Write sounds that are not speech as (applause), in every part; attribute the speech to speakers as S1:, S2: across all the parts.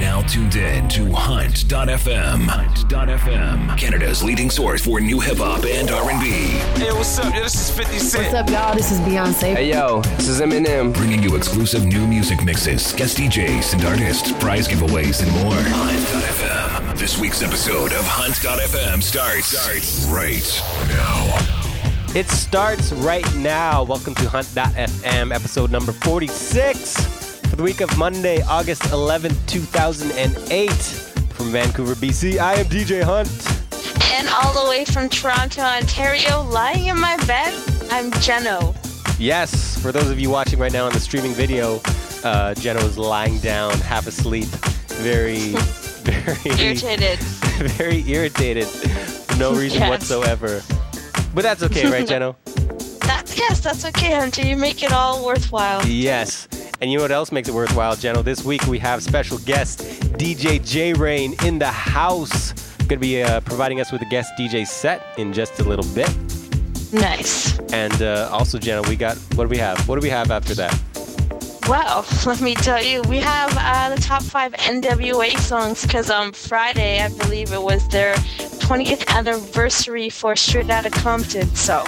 S1: now tuned in to Hunt.fm. Hunt.fm, Canada's leading source for new hip hop and R&B.
S2: Hey, what's up? Yo, this is 50 Cent.
S3: What's up, y'all? This is Beyonce.
S4: Hey yo, this is Eminem.
S1: Bringing you exclusive new music mixes, guest DJs and artists, prize giveaways, and more. Hunt.fm. This week's episode of Hunt.fm starts, starts right now.
S5: It starts right now. Welcome to Hunt.fm, episode number 46 for the week of Monday, August 11th, 2008. From Vancouver, BC, I am DJ Hunt.
S6: And all the way from Toronto, Ontario, lying in my bed, I'm Jeno.
S5: Yes, for those of you watching right now on the streaming video, uh, Jenna was lying down, half asleep, very, (laughs) very
S6: Irritated. (laughs)
S5: very irritated for no reason
S6: Yes.
S5: whatsoever. But that's okay, right, (laughs) Jeno?
S6: That's yes, that's okay, Hunter. You make it all worthwhile.
S5: Yes. And you know what else makes it worthwhile, Jeno? This week we have special guest DJ J-Reign in the house. Going to be uh, providing us with a guest DJ set in just a little bit.
S6: Nice.
S5: And uh, also, Jenna, we got what do we have? What do we have after that?
S6: Well, (laughs) let me tell you, we have uh, the top five NWA songs because on Friday, I believe it was their 20th anniversary for Straight Outta Compton. So,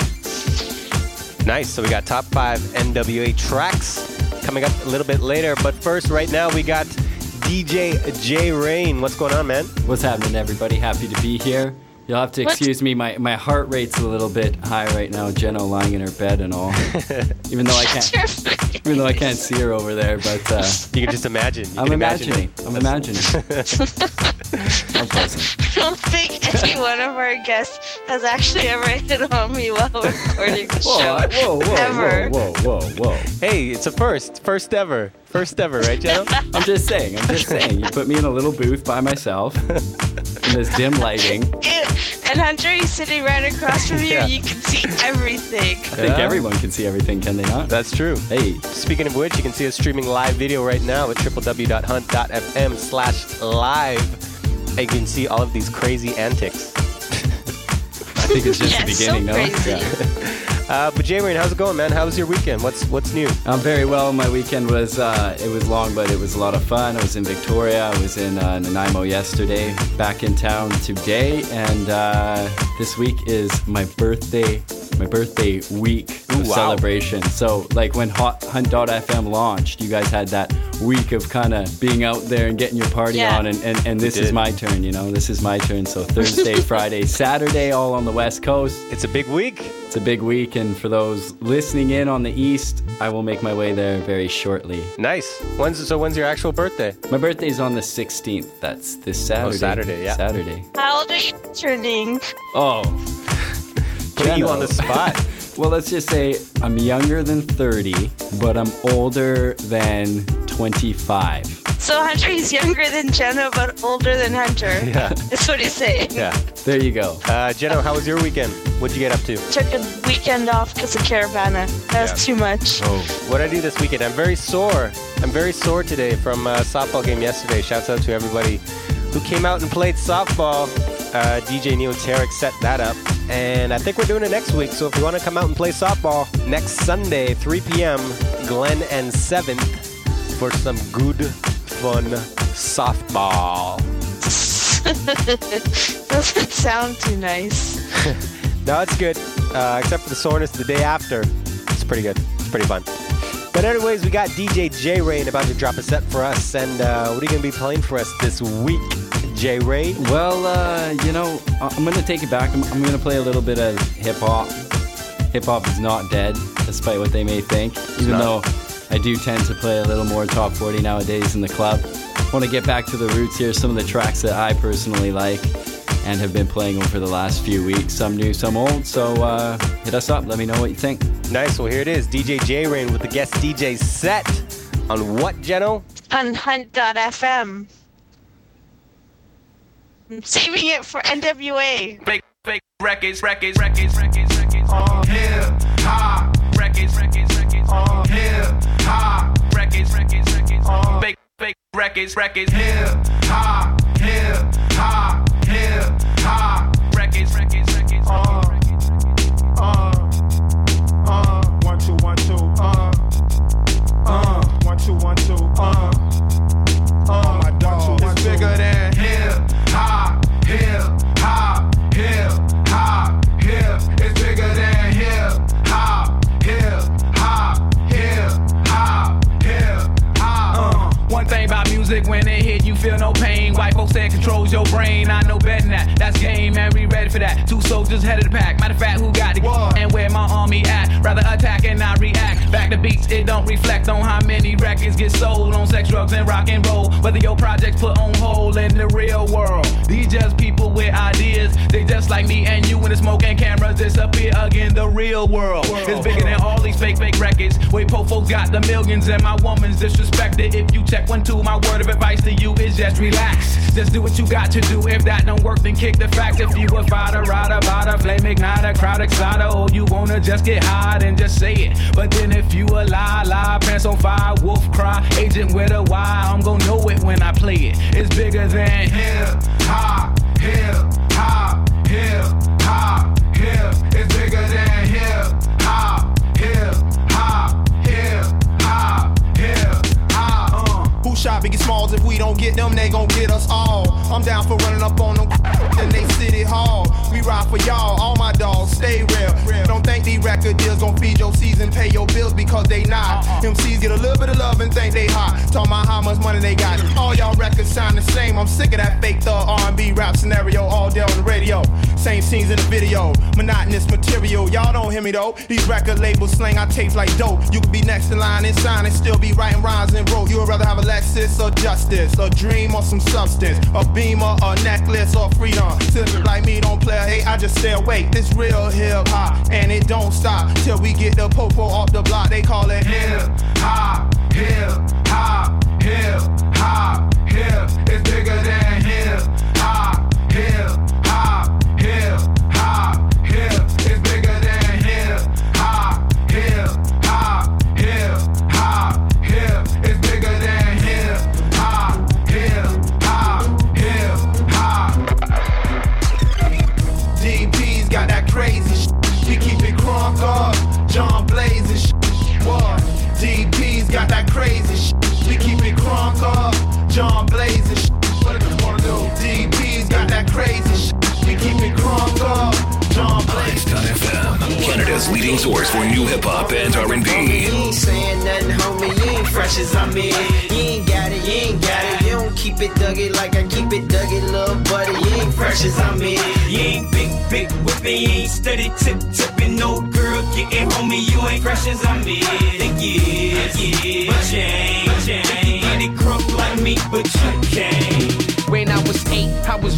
S5: Nice. So we got top five NWA tracks coming up a little bit later. But first, right now, we got DJ J-Reign. What's going on, man?
S7: What's happening, everybody? Happy to be here. You'll have to
S6: What?
S7: excuse me. My, my heart rate's a little bit high right now. Jenna lying in her bed and all. (laughs) even though I can't, even though I can't see her over there, but uh,
S5: You can just imagine. You
S7: I'm
S5: can imagine
S7: imagining.
S5: it.
S7: I'm imagining. How pleasant.
S6: I don't think any one of our guests has actually ever hit on me while recording the
S7: Whoa,
S6: show.
S7: whoa, whoa,
S6: Ever.
S7: whoa, whoa, whoa, whoa.
S5: Hey, it's a first. First ever. First ever, right, Jenna? (laughs)
S7: I'm just saying. I'm just saying. You put me in a little booth by myself in this dim lighting.
S6: And Hunter, is sitting right across from you.
S5: Yeah.
S6: You can see everything.
S7: I think
S5: Yeah.
S7: everyone can see everything, can they not?
S5: That's true.
S7: Hey,
S5: Speaking of which, you can see us streaming live video right now at www.hunt.fm slash live. And you can see all of these crazy antics. (laughs)
S7: I think it's just (laughs)
S6: Yeah,
S7: the
S6: so
S7: beginning, no? (laughs)
S5: Uh, but Jay how's it going, man? How was your weekend? What's what's new?
S7: I'm very well. My weekend was uh, it was long, but it was a lot of fun. I was in Victoria. I was in uh, Nanaimo yesterday. Back in town today, and uh, this week is my birthday. My birthday week of
S5: wow.
S7: celebration. So, like when Hot Hunt.fm launched, you guys had that week of kind of being out there and getting your party
S6: Yeah.
S7: on, and, and, and this is my turn. You know, this is my turn. So Thursday, (laughs) Friday, Saturday, all on the West Coast.
S5: It's a big week.
S7: It's a big week, and for those listening in on the East, I will make my way there very shortly.
S5: Nice. When's so? When's your actual birthday?
S7: My birthday's on the 16th. That's this oh, Saturday.
S5: Saturday, yeah.
S7: Saturday.
S6: How old are you turning?
S7: Oh.
S5: Putting you on the spot.
S7: Well, let's just say I'm younger than 30, but I'm older than 25.
S6: So Hunter, he's younger than Jenna, but older than Hunter. (laughs)
S5: Yeah.
S6: That's what he's saying.
S5: yeah.
S7: There you go.
S5: Uh, Jenno, how was your weekend? What'd you get up to?
S6: Took a weekend off because of Caribana. That was too much.
S5: Oh, what did I do this weekend? I'm very sore. I'm very sore today from uh, softball game yesterday. Shouts out to everybody who came out and played softball. Uh, DJ Neil Tarek set that up, and I think we're doing it next week. So if you want to come out and play softball next Sunday, 3 p.m., Glen and Seventh, for some good, fun softball.
S6: Doesn't sound too nice. (laughs)
S5: No, it's good. Uh, except for the soreness the day after. It's pretty good. It's pretty fun. But anyways, we got DJ J-Reign about to drop a set for us. And uh, what are you going to be playing for us this week, J-Reign?
S7: Well, uh, you know, I- I'm going to take it back. I'm, I'm going to play a little bit of hip hop. Hip hop is not dead, despite what they may think, even
S5: not.
S7: though I do tend to play a little more top 40 nowadays in the club. Want to get back to the roots here, some of the tracks that I personally like and have been playing over the last few weeks. Some new, some old. So uh, hit us up. Let me know what you think.
S5: Nice. Well, here it is DJ J-Reign with the guest DJ set on what, Jeno?
S6: On Hunt.fm. Saving it for NWA.
S2: Fake, records, records, records, records, records. Uh, hip hop records, records, records. Hip hop records, records, records. Uh, fake, fake records, records. Hip hop, hip hop,
S8: soldiers head of the pack. Matter of fact, who got it? And where my army at? Rather attack and not react. Back to beats, it don't reflect on how many records get sold on sex, drugs, and rock and roll. Whether your projects put on hold in the real world. These just people with ideas. They just like me and you when the smoke and cameras disappear again. The real world is bigger than all these fake, fake records. Way po folks got the millions and my woman's disrespected. If you check one, two, my word of advice to you is just relax. Just do what you got to do. If that don't work, then kick the facts. If you a fighter, rider, bada, flame igniter, crowd exciter, or oh, you wanna just get high, then just say it. But then if you a lie, lie, pants on fire, wolf cry, agent with a Y, I'm gonna know it when I play it. It's bigger than hip hop, hip hop, hip hop, hip. It's
S2: shot Biggie Smalls? If we don't get them, they gon' get us all. I'm down for running up on them in they city hall. We ride for y'all, all my dogs stay real. Don't think these record deals gon' feed your season, pay your bills because they not. MCs get a little bit of love and think they hot. Talk about how much money they got. All y'all records sound the same. I'm sick of that fake thug R&B rap scenario all day on the radio. Same scenes in the video, monotonous material. Y'all don't hear me though. These record labels slang our tapes like dope. You could be next in line and sign and still be writing rhymes and roll. You would rather have a Lexus or justice, a dream or some substance, a beamer, a necklace or freedom. Sipping like me don't play, hey, I just stay awake. This real hip hop, and it don't stop till we get the popo off the block. They call it hip hop, hip hop, hip hop, hip. It's bigger than hip hop,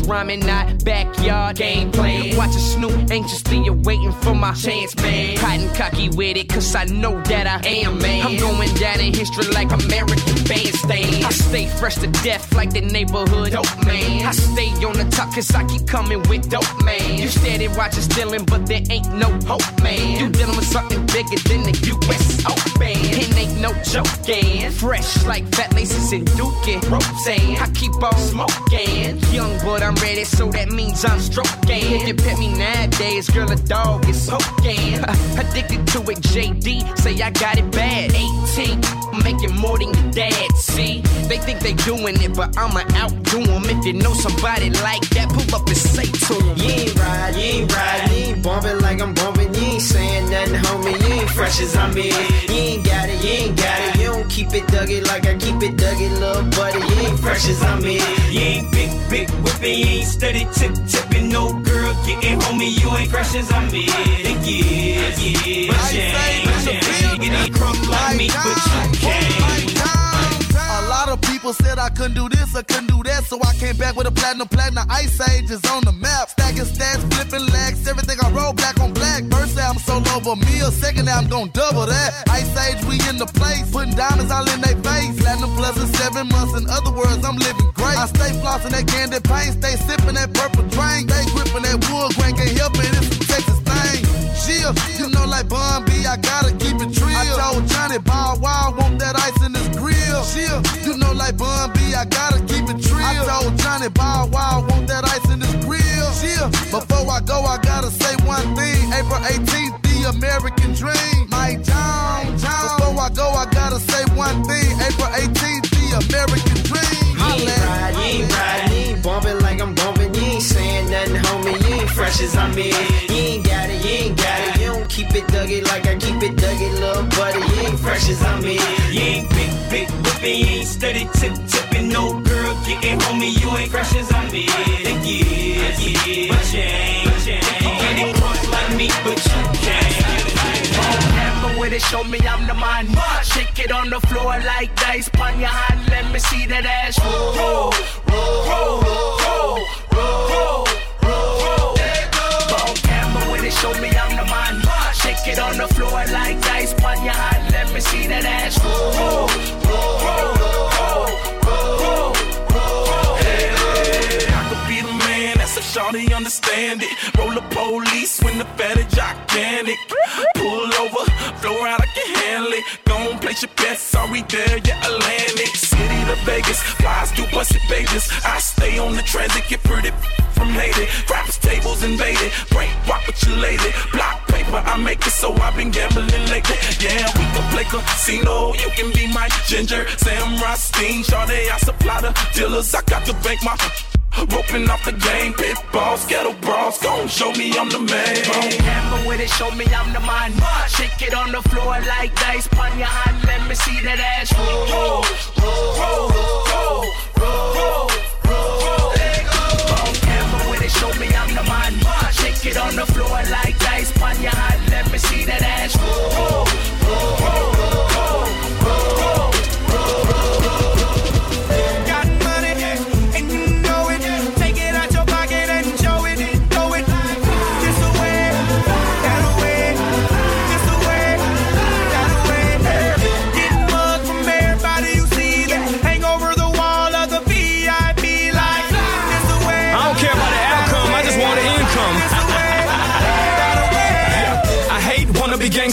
S9: rhyming, not backyard game gameplay. Watching Snoop anxiously awaiting for my chance, man. Hiding cocky with it, cause I know that I am, man. I'm going down in history like American bandstand. I stay fresh to death like the neighborhood dope, man. I stay on the top, cause I keep coming with dope, man. You steady watching stealing, but there ain't no hope, man. You dealing with something bigger than the US Open. It ain't no joking. Fresh like fat laces and dookie. Roseanne. I keep on smoking. Young, but I'm ready, so that means I'm stroking. If you pet me nowadays, girl, a dog is soaking. Addicted to it, JD. Say I got it bad. 18. Making more than your dad, see? They think they doing it, but I'ma outdo them. If you know somebody like that, pull up and say to them.
S10: You ain't ride, you ain't ride, you ain't bumping like I'm bumping. You ain't saying nothing, homie. You ain't fresh as I'm in. You ain't got it, you ain't got it. You don't keep it duggy like I keep it duggy, little buddy. You ain't fresh as I'm in.
S11: You ain't big, big whipping, you ain't steady tip tipping. No girl getting homie, you ain't fresh as I'm in. Think yeah, yeah, but you ain't, but you ain't. Get it crunk like me, but you can't.
S12: A lot of people said I couldn't do this, I couldn't do that, so I came back with a platinum platinum. Ice Age is on the map. Stacking stats, flipping legs, everything I roll black on black. First album sold over me, a second album gon' double that. Ice Age, we in the place, putting diamonds all in they face. Platinum plus in seven months, in other words, I'm living great. I stay flossing that candy paint, stay sipping that purple drink, I gotta keep it real. I told Johnny Bow Wow, want that ice in his grill. Chill, you know like Bun B, I gotta keep it real. I told Johnny Bow Wow, want that ice in his grill. Chill, before I go, I gotta say one thing. April 18th, the American dream. My town, Before I go, I gotta say one thing. April 18th, the American dream.
S10: You ain't ride, you ain't ride, you ain't bumping like I'm bumping. You ain't saying nothing, homie. You ain't fresh as I'm in. Duggy, little buddy. You ain't.
S11: You big, big whipping,
S13: you ain't steady tip tipping. No girl getting homie, you ain't fresh as I'm in. Yeah, yeah, but you ain't, you. Get it crunk like me, but you can't.
S9: With it, show me I'm the man. Shake it on the floor like dice, pon your hand. Let me see that ass roll, roll, roll, roll, roll, roll, roll. On camera with it, show me I'm the man. Shake it on the floor like dice, pon your hand. See that ass. Roll, roll, roll,
S14: shawty understand it. Roll the police when the fat is gigantic. Pull over, floor out, I can handle it. Gon' place your bets, we there? Yeah, Atlantic City to Vegas, flies through busted Vegas. I stay on the transit, get pretty from Haiti. Craps tables invaded, break rock with your lady. Block paper, I make it so I've been gambling lately. Yeah, we can play casino, you can be my ginger. Sam Rothstein, Sade, I supply the dealers. I got to bank my Roping off the game, pit balls, ghetto bras, gon' show me I'm the man.
S9: On camera with it, show me I'm the man. Shake it on the floor like dice, pon your hand. Let me see that ass roll, roll, roll, roll, roll, roll, roll. On camera with it, show me I'm the man. Shake it on the floor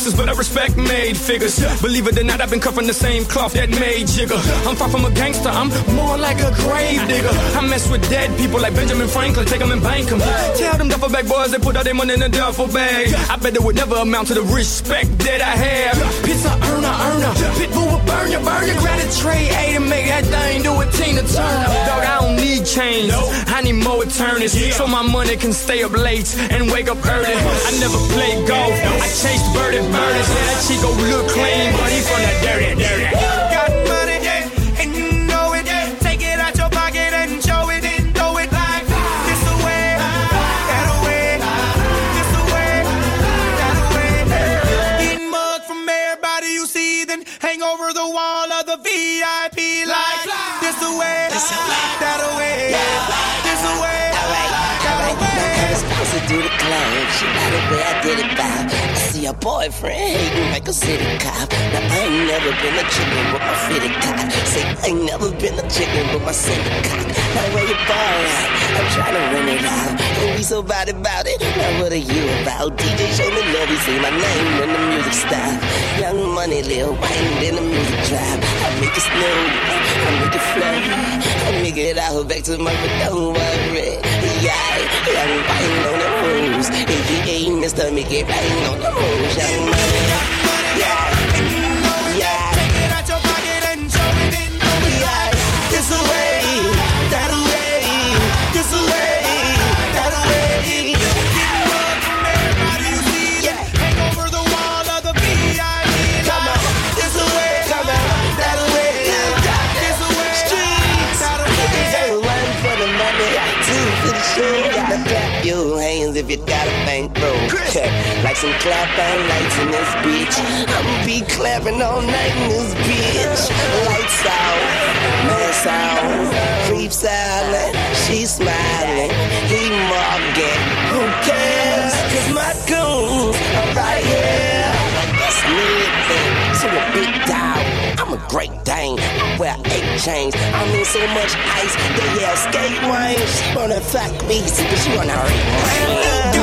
S8: gangsters, but I respect made figures. Believe it or not, I've been cut from the same cloth that made Jigger. I'm far from a gangster, I'm more like a grave digger. I mess with dead people like Benjamin Franklin, take them and bank them. Tell them duffel bag boys they put all their money in a duffel bag. I bet it would never amount to the respect that I have. Pizza earner, earner, pitbull will burn you, burn you. Grab a tray A to make that thing do a Tina Turner. Dog, I don't need chains, I need more attorneys. So my money can stay up late and wake up early. I never play golf, I chased birdie birdies. Yeah, that Chico look clean, but he from the dirty, dirty.
S15: Got money and you know it. Take it out your pocket and show it. Throw it like this away, that away, this away, that away. Getting mugged from everybody you see, then hang over the wall of the VIP like this away, that away, this away, that away.
S16: supposed to do the club. She got it where I did it by. A boyfriend hating like a city cop. Now I ain't never been a chicken with my fitted cock. Say I ain't never been a chicken with my cinder cock. Now where you ball at? I'm trying to run it out. Don't be so bad about it. Now what are you about? DJ show me love. You say my name when the music stop. Young money, Lil Wayne, then the music drop. I make it snow, I make it flow. I make it out back to my don't worry. Yeah, the the yeah, yeah.
S15: Take it out your pocket and show it. Throw it like this away, (laughs)
S16: like some clapping lights in this bitch. I'ma be clapping all night in this bitch. Lights out, mask out, creep silent, she smiling, he mocking. Who cares? Cause my goons are right here. That's me, so a big dog. I'm a great dane. I wear eight chains. I mean so much ice. They yell skate wine. She wanna fuck me, but she wanna rape
S15: Got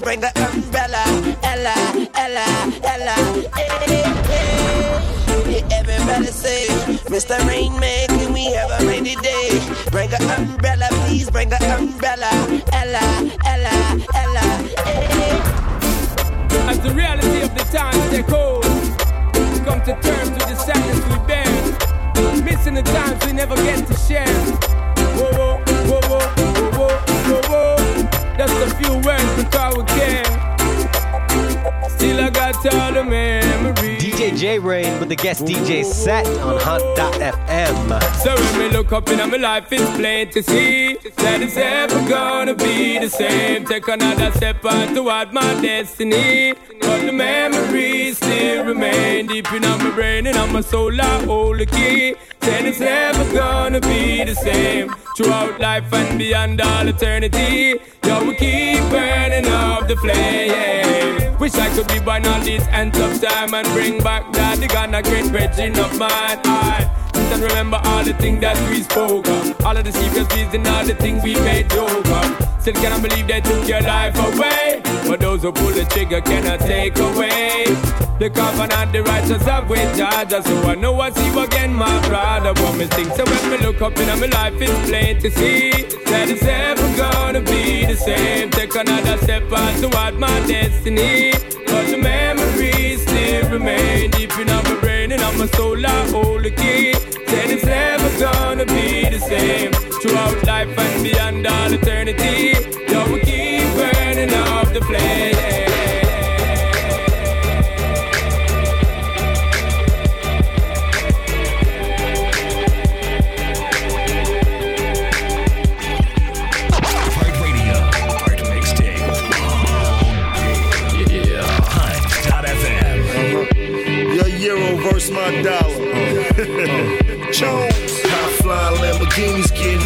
S16: please bring the umbrella. Ella, Ella, Ella, hey, hey. Everybody say, Mr. Rainman, can we have a rainy day? Bring an umbrella, please bring an umbrella. Ella, Ella, Ella, hey.
S1: As the reality of the times take hold, come to terms with the sadness we bear. Missing the times we never get to share.
S5: Reign with the guest DJ set on Hunt.fm.
S1: So when me look up in my life, it's plain to see that it's ever gonna be the same. Take another step on toward my destiny. But the memories still remain deep in my brain and on my soul. I hold the key. Said it's never gonna be the same throughout life and beyond all eternity. Yo, we keep burning up the flame. Wish I could be born on this end of time and bring back that the Ghana great virgin of mine. I and remember all the things that we spoke of, all of the secrets and all the things we made joke of. Still cannot believe they took your life away, but those who pull the trigger cannot take away. The covenant, the righteous have with Georgia, so I know I see you again, my brother. What me think, so when me look up in my life, it's plain to see that it's ever gonna be the same. Take another step on toward my destiny, but the memories still remain deep in my brain on my soul. I hold the key. Said it's never gonna be the same throughout life and beyond all eternity. Yo, we keep burning up the flame.
S17: Jones.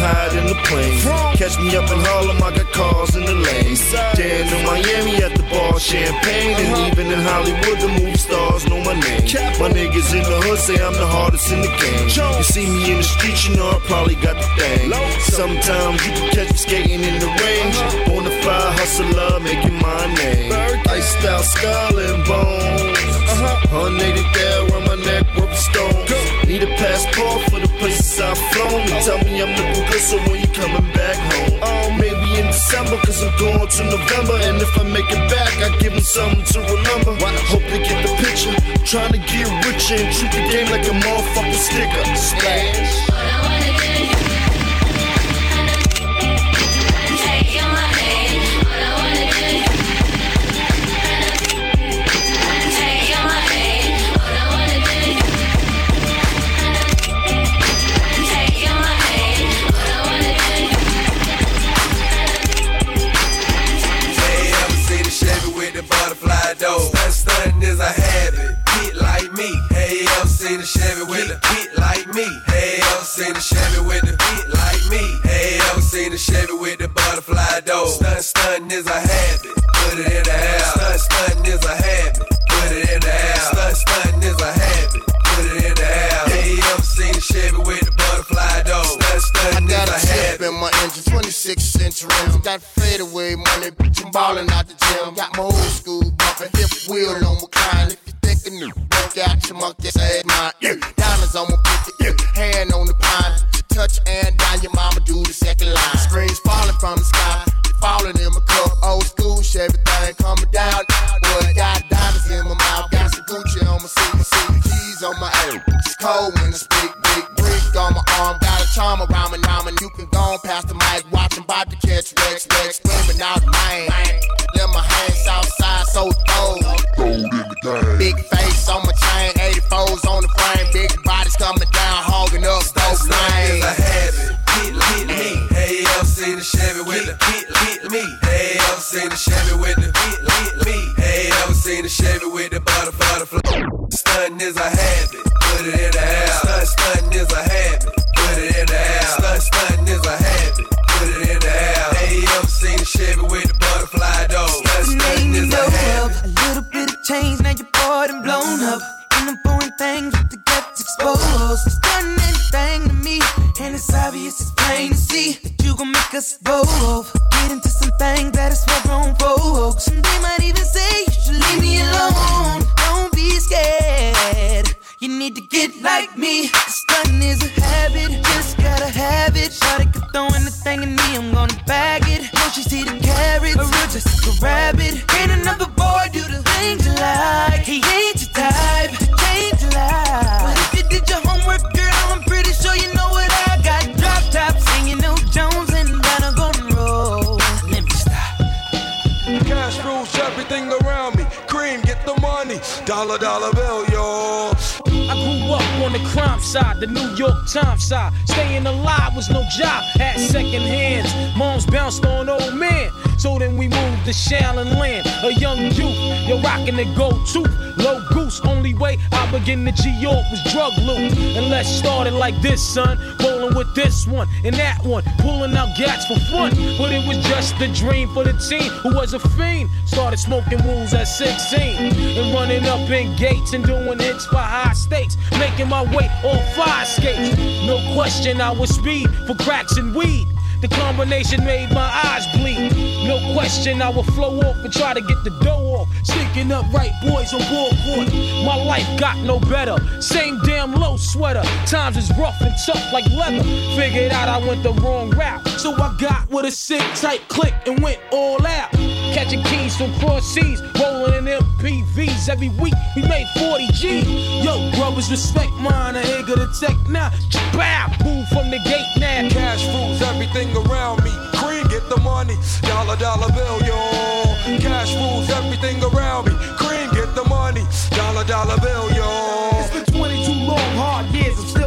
S17: Higher than the planes. Catch me up in Harlem, I got cars in the lane. Down in Miami at the bar, champagne. And even in Hollywood, the movie stars know my name. My niggas in the hood say I'm the hardest in the game. You see me in the street, you know I probably got the thing. Sometimes you can catch me skating in the range. Bonafide hustler, making my name. Out skull and bones. 180 there on my neck, worth a stone. Need a passport for the places I've flown. Tell me I'm looking so when you coming back home? Oh, maybe in December, cause I'm going to November. And if I make it back, I give them something to remember. Hope they get the picture. Trying to get richer and treat the game like a motherfucking sticker. Splash.
S14: The Chevy with the hit like me? Hey, ever see the Chevy with the hit like me? Hey, ever see the Chevy with the butterfly door? Stunt stunting is a habit. Put it in the house. Stunt stunting is a habit. Put it in the house. Stunt stunting is a habit. Put it in the house. Hey, ever seen the Chevy with the butterfly door? Stunt stunting
S18: Got
S14: is
S18: a chip in my engine, 26 inch rims. Got fadeaway money, bitch, I'm ballin' out the gym. Got my old school bumpin', hip wheel on recline. If you think a out your monkey ass mine. Yeah.
S19: You're
S20: rocking the tooth, low goose. Only way I begin to G York was drug loot. And let's start it like this, son. Rolling with this one and that one, pulling out gats for fun. But it was just a dream for the team who was a fiend. Started smoking rules at 16 and running up in gates and doing hits for high stakes. Making my way on fire skates. No question, I was speed for cracks and weed. The combination made my eyes. No question, I would flow off and try to get the dough off. Sneaking up right boys on ball court. My life got no better. Same damn low sweater. Times is rough and tough like leather. Figured out I went the wrong route. So I got with a sick tight click and went all out. Catching keys from cross seas, rolling in MPVs. Every week we made 40 G. Yo, brothers, respect mine. I ain't gonna take now. Bow, move from the gate now.
S21: Cash rules everything around me. Cream, get the money. Dollar, dollar bill, yo. Cash rules everything around me. Cream, get the money. Dollar, dollar bill, yo.
S2: It's been 22 long, hard years, I'm still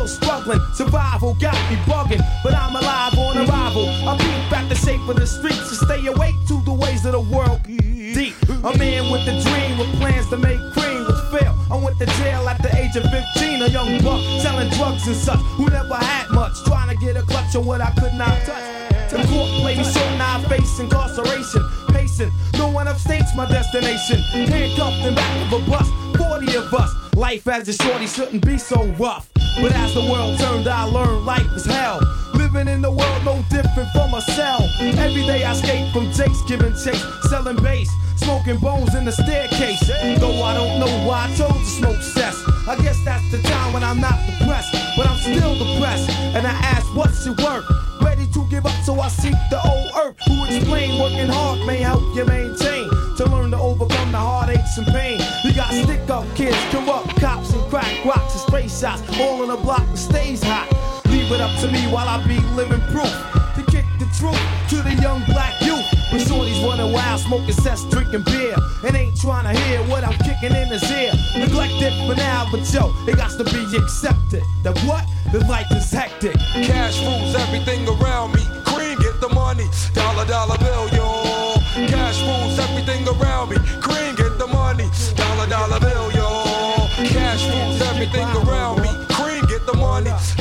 S2: Survival got me bugging, but I'm alive on arrival. I beat back the shape of the streets to stay awake to the ways of the world. Deep, a man with a dream with plans to make cream was fail. I went to jail at the age of 15, a young buck selling drugs and such who never had much, trying to get a clutch on what I could not touch. The court played me so now I face incarceration. Pacing, no one upstates my destination. Handcuffed in back of a bus, 40 of us. Life as a shorty shouldn't be so rough. But as the world turned, I learned life is hell. Living in the world no different from a cell. Every day I skate from Jake's giving chase, selling bass, smoking bones in the staircase. Though I don't know why I chose to smoke cess. I guess that's the time when I'm not depressed, but I'm still depressed. And I ask, what's it worth? Ready to give up, so I seek the old earth. Who explain working hard may help you maintain. To learn to overcome the heartaches and pain. You got stick up kids, corrupt cops and crack rocks and spray shots. All in a block that stays hot. Leave it up to me while I be living proof. To kick the truth to the young black youth. When shorties running wild, smoking cess, drinking beer. And ain't trying to hear what I'm kicking in his ear. Neglected for now, but yo, it got to be accepted. That what? The life is hectic.
S21: Cash rules everything around me. Cream, get the money. Dollar, dollar bill, yo. Cash rules everything around me. Cream, get the money. Dollar, dollar bill, yo. Cash rules everything around me.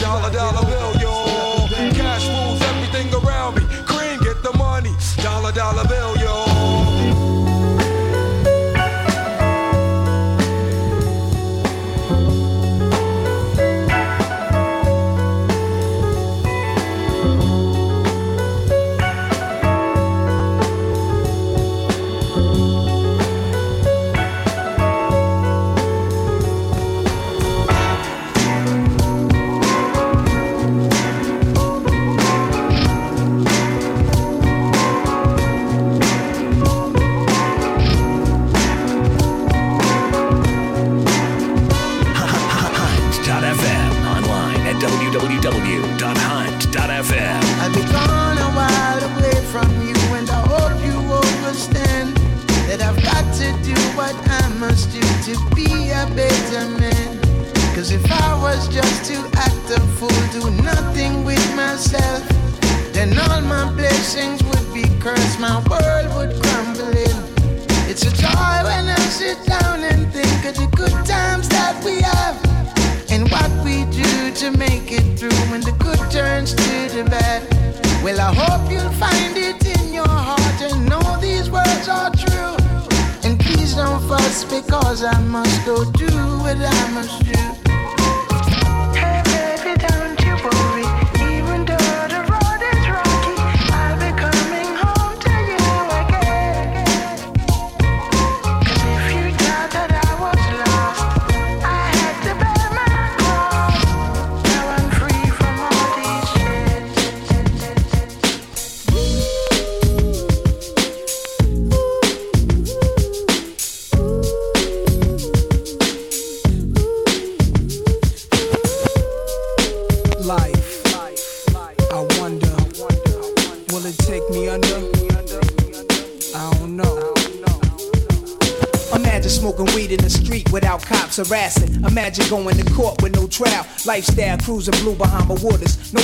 S21: Dollar, dollar bill,
S2: Imagine going to court with no trial. Lifestyle cruising blue behind Bahama waters.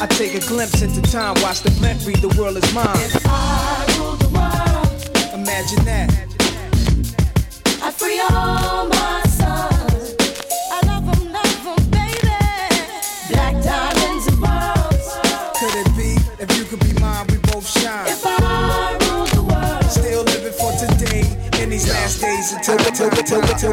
S2: I take a glimpse into time, watch the blimp read, the world is mine.
S22: If I rule the world,
S2: Imagine that.
S22: I free all my
S2: until until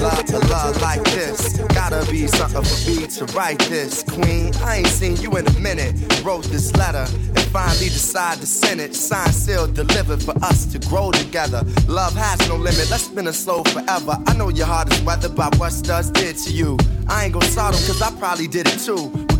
S11: Love to love like this. Gotta be something for me to write this. Queen, I ain't seen you in a minute. Wrote this letter and finally decided to send it. Signed, sealed, delivered for us to grow together. Love has no limit. Let's spin a slow forever. I know your heart is weathered by what studs did to you. I ain't gonna sodom cause I probably did it too.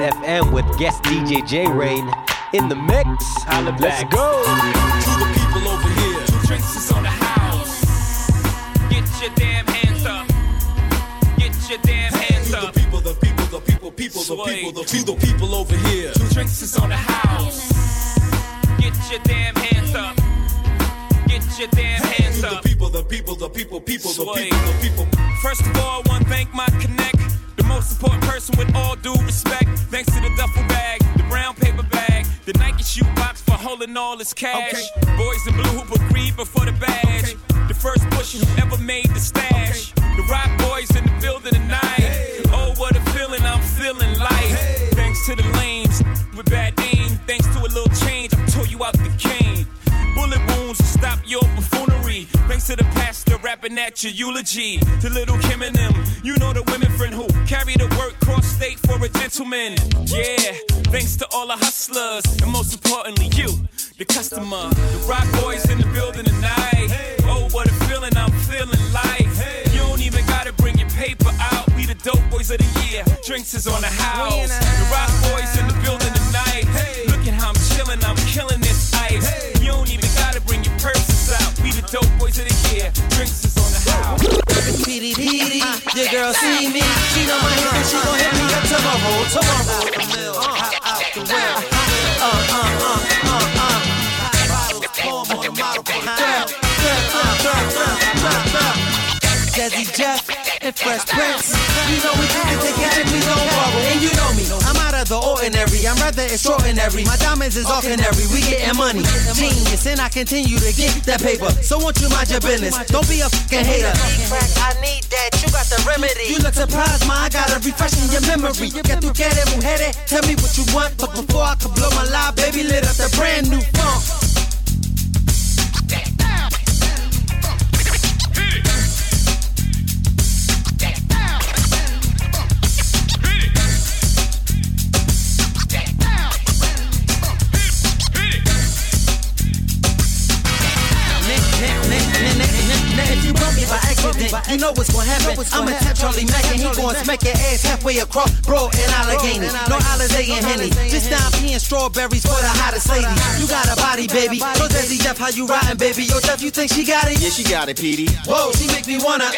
S5: Hunt.fm with guest DJ J-Reign in the mix. Let's go.
S23: To the people over here, two drinks is on the house. Get your damn hands up. Get your damn hands up. The people, the people, the people, people, the people, the people, the people over here. Two drinks is on the house. Get your damn hands up. Get your damn hands up. The people, the people, the people, people, the people, the people. First of all, to thank my connect. The most important person with all due respect. Thanks to the duffel bag, the brown paper bag, the Nike shoe box for holding all his cash. Boys in blue who agreed before the badge. The first pusher who ever made the stash. The rock boys in the building tonight. Oh, what a feeling I'm feeling like. Thanks to the lanes with bad aim. Thanks to a little change, I tore you out the cane. Bullet wounds to stop your buffoonery. To the pastor rapping at your eulogy. To little Kim and them, you know the women friend who carry the work cross state for a gentleman. Yeah, thanks to all the hustlers, and most importantly, you, the customer. The rock boys in the building tonight. Oh, what a feeling I'm feeling like. You don't even gotta bring your paper out. We the dope boys of the year. Drinks is on the house. The rock boys in the building tonight. Look at how I'm chilling, I'm killing Drinks is on the house.
S24: Your girl see me. She know my hit she gon' hit me up tomorrow, tomorrow. The well. Uh, uh, uh, uh, uh. Jeff and Fresh Prince. You know we do it together, we bubble. And you know me, Of ordinary. I'm rather extraordinary. My diamonds is ordinary. We getting money, genius, and I continue to get that paper. So won't you mind your business? Don't be a fucking hater. I need that. You got the remedy. You look surprised, ma. I got a refreshing your memory. Que tu quieres, mujeres? Tell me what you want, but before I can blow my lie, baby, lit up the brand new funk.
S25: Accident. You know what's gonna happen. I'ma tap Charlie Mack and he gonna smack your ass halfway across, bro, and Allegheny. No Alizé and Henny. Just down peeing strawberries for the hottest lady. You got a body, baby. So Jazzy Jeff, how you riding, baby? Yo, Jeff, you think she got it?
S26: Yeah, she got it, Petey.
S25: Whoa, she make me wanna.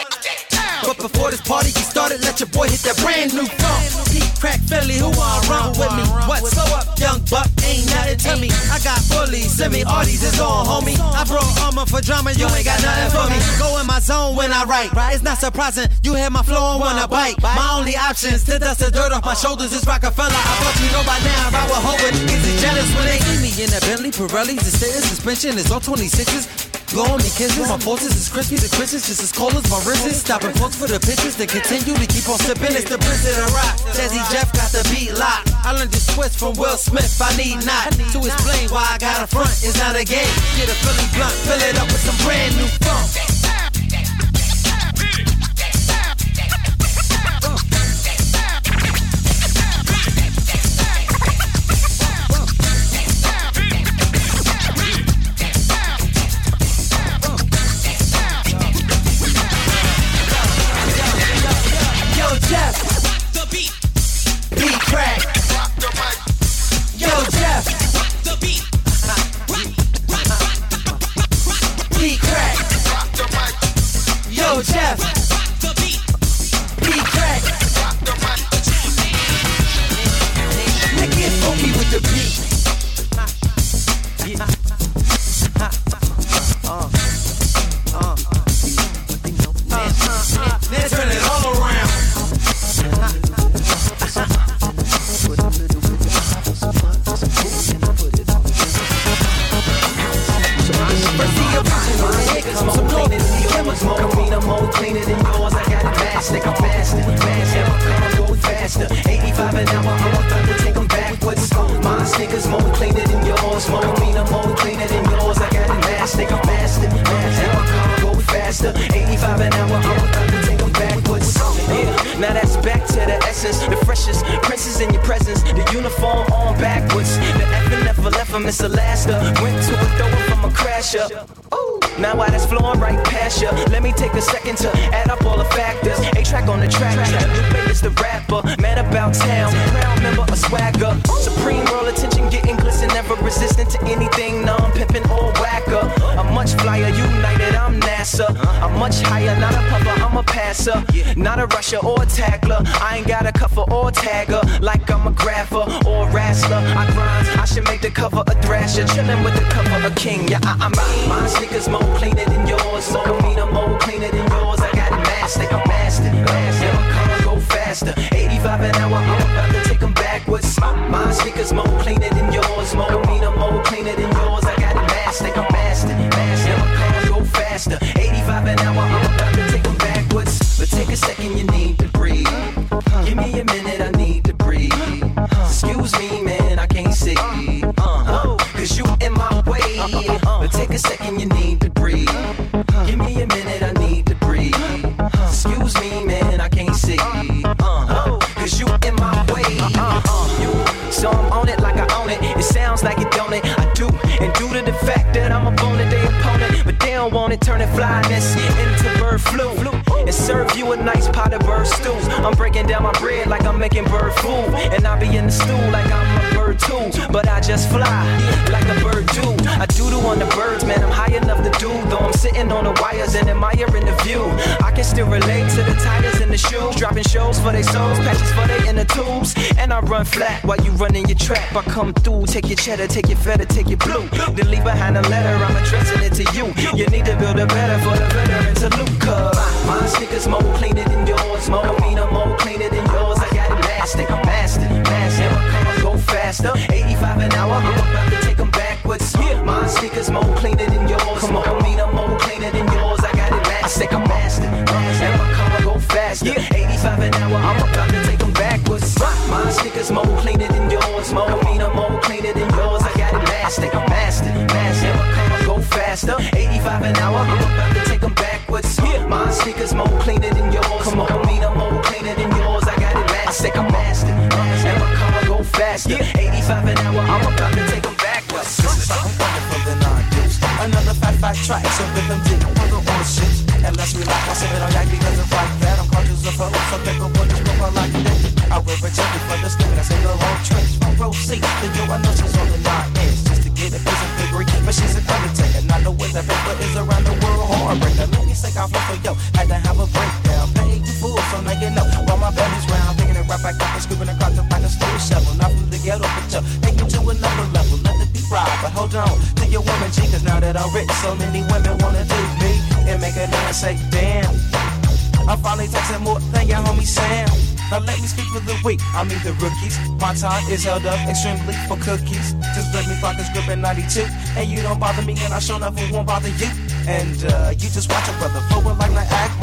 S25: But before this party get started, let your boy hit that brand new funk. Crack Philly, who want run with me? What so up, young buck? Ain't nothing to tell me. I got bullies, semi arties, it's all homie. I brought armor for drama, you ain't got nothing for me. Go in my zone when I write. It's not surprising, you hear my flow and wanna bite. My only options to dust the dirt off my shoulders is Rockefeller. I thought you know by now, I hope it. Is it jealous when they see me in a Bentley, Pirellis, the stairs, suspension is all 26s. Blowing me kisses. My forces is crispy, the Christmas just as cold as my wrist is. Stopping folks for the pictures, then continue to keep on sipping. It's the Prince of the Rock. Jazzy Jeff got the beat locked. I learned this twist from Will Smith. I need not to explain why I got a front. It's not a game. Get a Philly blunt, fill it up with some brand new funk. 85 an hour, I'm about to take 'em backwards. My sneakers more cleaner than yours, more cleaner, more cleaner than yours. I got it master, I'm faster, faster, go faster. 85 an hour, I'm about to take 'em backwards. Yeah, now that's back to the essence, the freshest princes in your presence. The uniform on backwards, the effing never left from Miss Alaska. Went to a thrower from a crasher. Ooh. Now why that's flowing right past you? Let me take a second to add up all the factors. A track on the track, Lupe is the rapper, man about town, proud member of swagger. Supreme world attention, getting glisten, never resistant to anything. Non-pimping or whacker. I'm much flyer, united, I'm NASA. I'm much higher, not a puffer, I'm a passer. Not a rusher or a tackler. I ain't got a cover or a tagger. Like I'm a grapher or a wrestler. I grind, I should make the cover a thrasher. Chillin' with the cover a king. Yeah, I, I'm out. My sneakers more cleaner than yours. So meaner, more cleaner than yours. I got it mastered, I'm mastered. mastered. My car go faster. 85 an hour, I'm about to take 'em backwards. My, my sneakers more cleaner than yours. More meaner, more cleaner than yours. I got it mastered, I'm mastered. mastered. My car go faster. 85 an hour, I'm about to take 'em backwards. But take a second, you need to breathe. Give me a minute, I need to breathe. Excuse me, man, I can't see. Uh, uh. Oh, Cause you in my way. Uh, uh, but take a second, you need to breathe. Uh. Give me a minute, I need to breathe. Excuse me, man, I can't see. Uh, oh. Cause you in my way. Uh. Uh, so I'm on it like I own it. It sounds like it don't it. I do. And due to the fact that I'm a bone they opponent, but they don't want it, turning flyness into bird flu. And serve you a nice pot of bird stew. I'm breaking down my bread like I'm making bird food. And I be in the stew like I'm a bird too. But I just fly like a bird do. I doodle on the birds, man. I'm high enough to do. Though I'm sitting on the wires and admiring the view. I can still relate to the tires and the shoes. Dropping shows for their souls, patches for they inner tubes. And I run flat while you running your trap. I come through, take your cheddar, take your feta, take your blue. Then leave behind a letter, I'm addressing it to you. You need to build a better for the veteran to look. Cause my sneakers more cleaner than yours. More meaner, more cleaner than yours. I got it mastered, mastered, faster. 85 an hour, I'm about to take 'em backwards. My sneakers more cleaner than yours. More meaner, more cleaner than yours. I got it mastered, I'm mastered, mastered. And my car go faster. 85 an hour, I'm about to take 'em backwards. My sneakers more cleaner than yours. More meaner, more cleaner than yours. I got it mastered, I'm mastered, mastered. And my car go faster. 85 an hour, I'm about to take 'em backwards. My sneakers more cleaner than yours. More meaner, an hour, I'm about to take 'em backwards.
S10: Another fat fat track, so rhythm dip, other on the shit, and let's relax
S26: sipping on yak because it's like that. I'm conscious of her, so take a one just go like that. I will protect you for the skin, I say the wrong tricks. Front row seat, the yo, I know she's on the nine inch just to get a piece of degree. But she's an undertaker, not know where that paper is around the world. Heartbreaker, let me say off for yo. Had to have a breakdown, pay you fool, so now you know. While my belly's round, thinking it right back up and scooping across find a stool shovel. Not from the ghetto, but yo, hold on to your woman, G, cause now that I'm rich, so many women wanna do me and make a man say, damn. I'm finally texting more than your homie Sam. Now let me speak for the week. I mean the rookies. My time is held up extremely for cookies. Just let me fuck this grip in 92. And you don't bother me, and I sure enough won't bother you. And uh, you just watch a brother flowing like Niagara. Think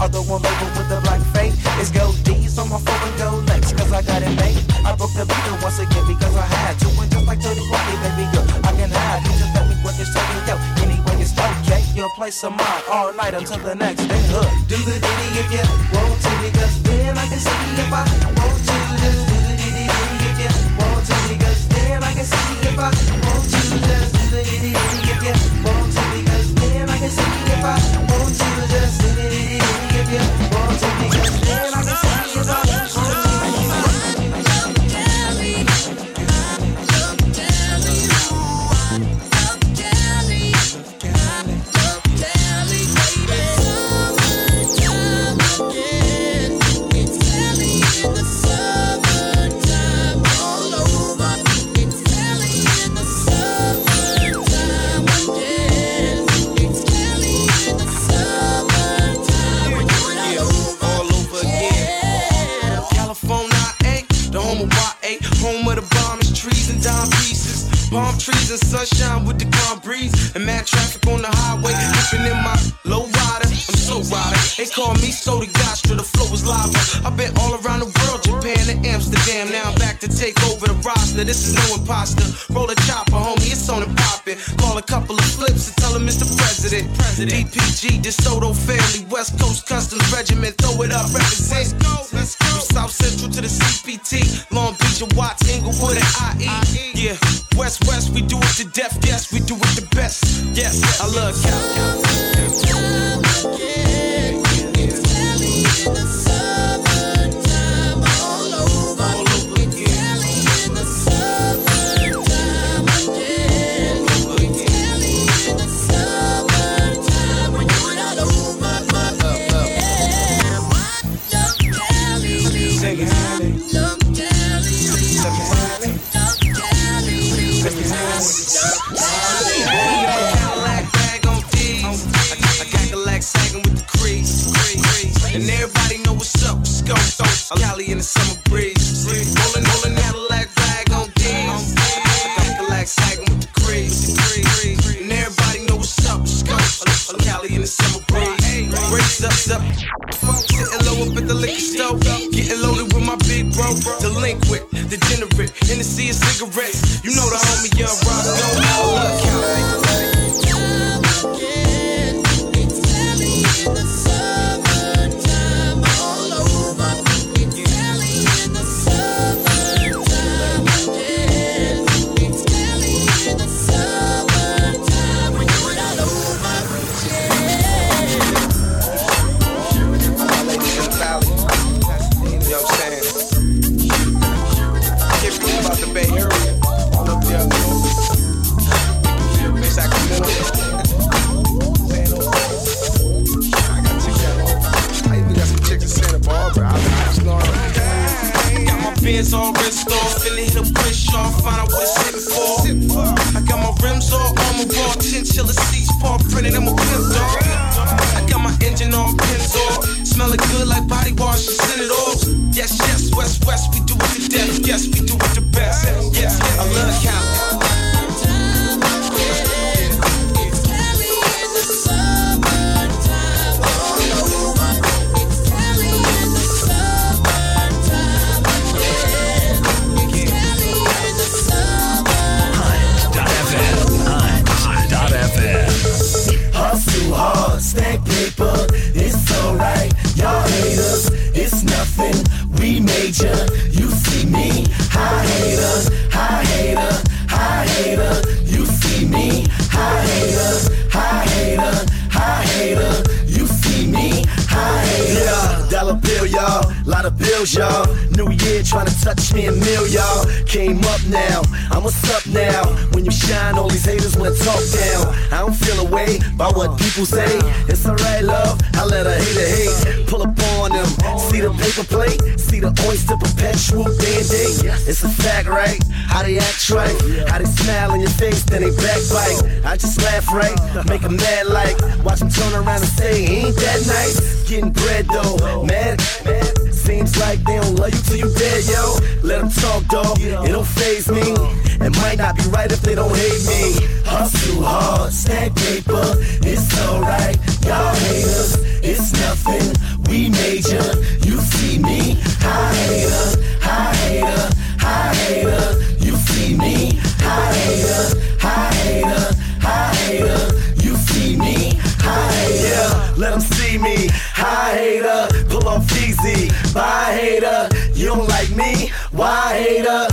S26: Although one label with the black fate It's gold D's on my phone and gold legs. Cause I got it made. I broke the leader once again because I had to. And just like 30 Rocky, baby girl, I can hide. You just let me work this taking yo. Anyway, it's okay. You'll play some mine all night until the next day. Hook. Do the ditty if you want to, because then I can see if I want to. Just do the ditty if you want to, because then I can see if I want to. Just do the ditty if you want to, if you I can see if
S27: And sunshine with the calm breeze. And mad traffic on the highway, whipping in my low rider. I'm so rider. They call me Soda Gastra, the flow is lava. I've been all around the world, Japan to Amsterdam. Now I'm back to take over the roster. This is no imposter. Roll a chopper, homie, it's on and poppin'. Call a couple of flips and tell him it's the president. DPG, DeSoto family, West Coast Customs Regiment, throw it up, represent. Let's From South Central to the CPT, Long Beach and Watts, Inglewood and IE. Yeah, West West, we do it to death. Yes, we do it the best. Yes, I love Cadillac I'm Cali in the summer breeze. Rolling, rolling Cadillac bag on D's. A Cadillac sagging with the crease. And everybody know what's up. I'm Cali in the summer breeze. Raise up, up. Sitting low up at the liquor store. Getting loaded with my big bro. Delinquent, degenerate. Hennessy and cigarettes. You know the homie Young Rock. trying to find out what it's hitting for. I got my rims all on my
S10: raw, chinchilla seats, paw printed in my pimp dog. I got my engine all pins off, smelling good like body wash and send it off. Yes, yes, West, West, we do it to death. Yes, we do it the best. By what people say. It's alright, love. I let a hater hate. Pull up on them. See the paper plate, see the oyster perpetual band-aid. It's a fact, right? How they act right, how they smile in your face, then they backbite. I just laugh right, make them mad like. Watch them turn around and say, ain't that nice? Getting bread though, mad, mad. Seems like they don't love you till you dead, yo. Let them talk, dog. It don't phase me. It might not be right if they don't hate me. Hustle hard, stack paper. It's alright, y'all haters. It's nothing. We major. You see me, high hater, high hater, high hater. You see me, high hater, high hater, high hater. You see me, high hater. Let them see me, high hater. Pull off easy, bye hater. You don't like me, why hater?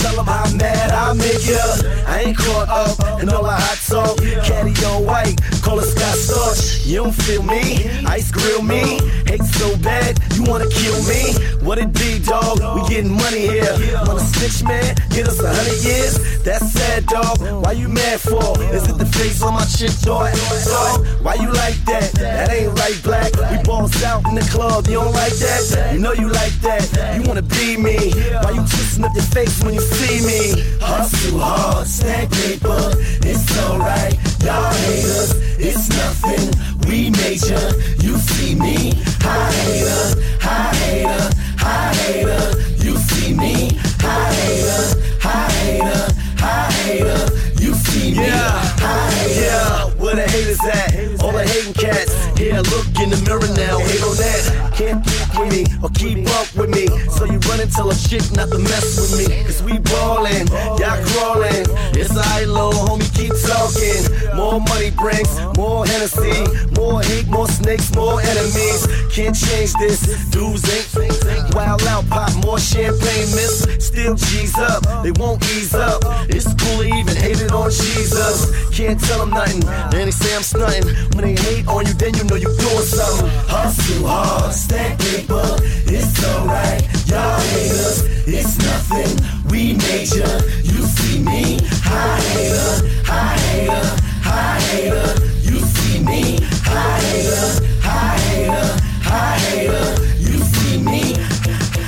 S10: Tell them how mad I make ya? I ain't caught up in all the hot talk. Caddy on white, call Scott Storch. You don't feel me, ice grill me. Hate so bad, you wanna kill me? What it be, dog? We getting money here. Wanna snitch, man? Get us a hundred years? That's sad, dog. Why you mad for? Is it the face on my shit, dog? Dog, why you like that? That ain't right, black. We balls out in the club, you don't like that? You know you like that. You wanna be me? Why you twisting up your face when you see me? Hustle hard, stack paper. It's alright, y'all haters. It's nothing. We major. You see me? High hater, high hater, high hater. You see me? High hater, high hater, high hater. You see me? High hater. Yeah, where the haters at? All the hating cats. Yeah, look in the mirror now. Hate on that. Can't keep with me or keep up with me. So you run and tell a shit not to mess with me. Cause we ballin', y'all crawling. It's alright, little homie, keep talking. More money brings more Hennessy, more hate, more snakes, more enemies. Can't change this. Dudes ain't wild out, pop more champagne, miss. Still G's up, they won't ease up. It's cool to even hate it on Jesus. Can't tell them nothing, then they say I'm stunting. When they hate on you, then you know you doing something. Hustle hard, stack paper, it's alright. Y'all haters, it's nothing. We major, you see me. High hater, high hater, high hater. You see me. High hater, hater, high hater. You see me.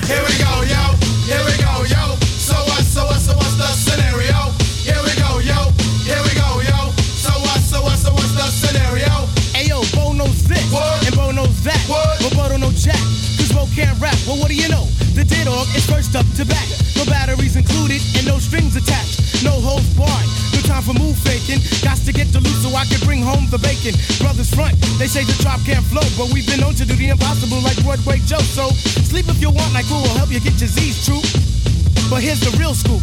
S28: Here we go, yo. Here we go, yo. So what? So what? So what's the scenario? Here we go, yo. Here we go, yo. So what? So what? So what's the scenario?
S2: Ayo, Bo knows this, and Bo knows that. But Bo don't know Jack, cause Bo can't rap. Well, what do you know? The dead dog is first up to back. No batteries included and no strings attached. No holds barred. Time for move faking. Got to get the loot so I can bring home the bacon. Brothers front, they say the drop can't flow, but we've been known to do the impossible like Broadway Joe. So sleep if you want, like we will help you get your Z's true. But here's the real scoop.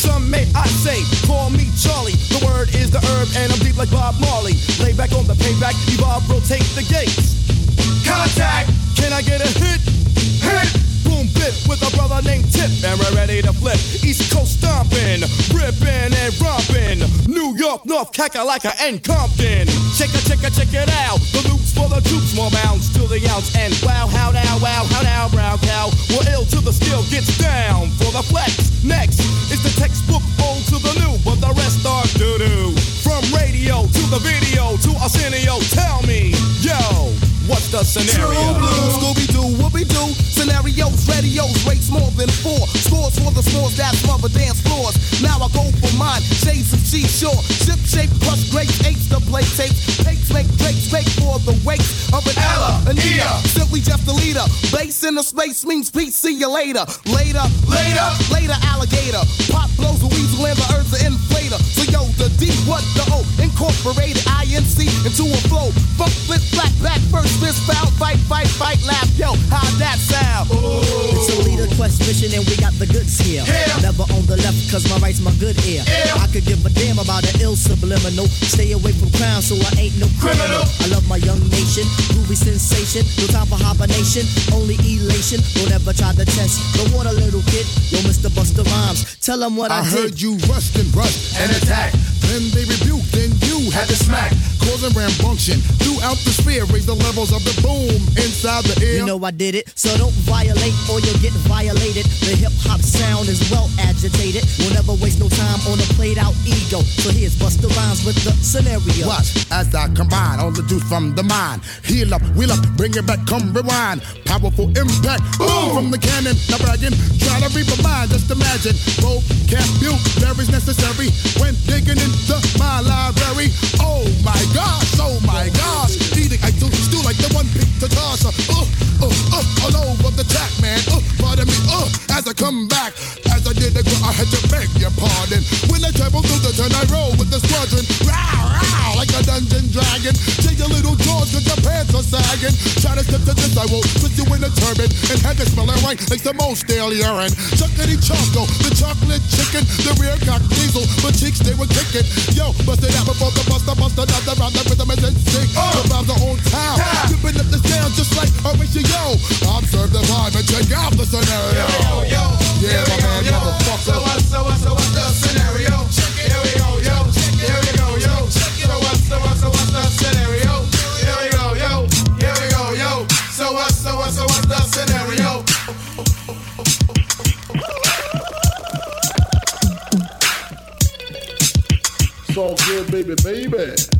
S27: Some may I say, call me Charlie. The word is the herb, and I'm deep like Bob Marley. Lay back on the payback, evolve, rotate the gates.
S28: Contact.
S27: Can I get a hit?
S28: Hit.
S27: Bit with a brother named Tip, and we're ready to flip. East Coast stomping, ripping and romping. New York, North Kakalaka, and Compton. Check it, check it, check it out. The loops for the troops, more bounds to the ounce. And wow, how now, wow, how now, brown cow. We're ill till the skill gets down for the flex. Next is the textbook old to the new, but the rest are doo doo. From radio to the video to Arsenio, tell me, yo. What's the scenario? Scooby Doo, Whoopi Doo. Scenarios, radios, rates more than four. Scores for the scores that smother dance floors. Now I go for mine. Shades of seashore. Ship shape, crush grapes, eights to play tapes. Takes make drakes fake for the wakes of an Ella, an Ea. Simply just a leader. Base in the space means peace. See you later. Later, later, later, alligator. Pop blows a weasel and the earth's an inflator. So yo, the D, what the O? Incorporated INC into a flow. Funk, flip, flat, back, first fist foul, fight, fight, fight, laugh. Yo, how'd that sound?
S29: It's a leader quest
S30: mission and we got the goods here. Never on the left, cause my right's my good ear. I could give a damn about an ill subliminal. Stay away from crime, so I ain't no criminal. I love my young nation, groovy sensation. No time for hibernation, only elation. Don't ever try to test. The water, little kid. Yo, Mr. Busta Rhymes, tell them what I,
S12: I
S30: did.
S12: heard you rust and rust and attack. Then they rebuked, then you had to smack. Causing rambunction throughout the sphere. Raise the levels of the boom inside the ear.
S30: You know I did it, so don't violate or you'll get violated. The hip hop sound is well agitated. We'll never waste no time on a played out ego. So here's Busta Rhymes with the scenario.
S12: Watch as I combine all the juice from the mind. Heal up, wheel up, bring it back, come rewind. Powerful impact, boom from the cannon. Now bragging, try to reap a mind. Just imagine, vocabulary is necessary when digging into my library. Oh my gosh, oh my gosh. Eating, like the one picked to toss. Uh, uh, uh, all over the track, man. Uh, pardon me, uh, as I come back. I did the go, I had to beg your pardon. When I travel through the turn, I roll with the squadron. Row, row, like a dungeon dragon. Take your little jaws, cause your pants are sagging. Try to step to this, I will put you in a turban. And have it smelling right like the most stale urine. Chuckity choco, the chocolate chicken, the rear cock diesel, but cheeks they were kicking. Yo, bust it out before the buster, buster, not the round, the rhythm is in sync. The rhymes are on time. Tipping up the sound just like Horatio. Observe the vibe and check out the scenario. Yeah, my man, motherfucker.
S27: So what, so what, so what's the scenario? Here we go, yo. Here we go, yo. So so what, so what's the scenario? Here we go, yo. Here we go, yo. So what's so what, so what, does scenario Here we go yo here we go yo so what's the what's the scenario?
S31: It's all good, baby, baby.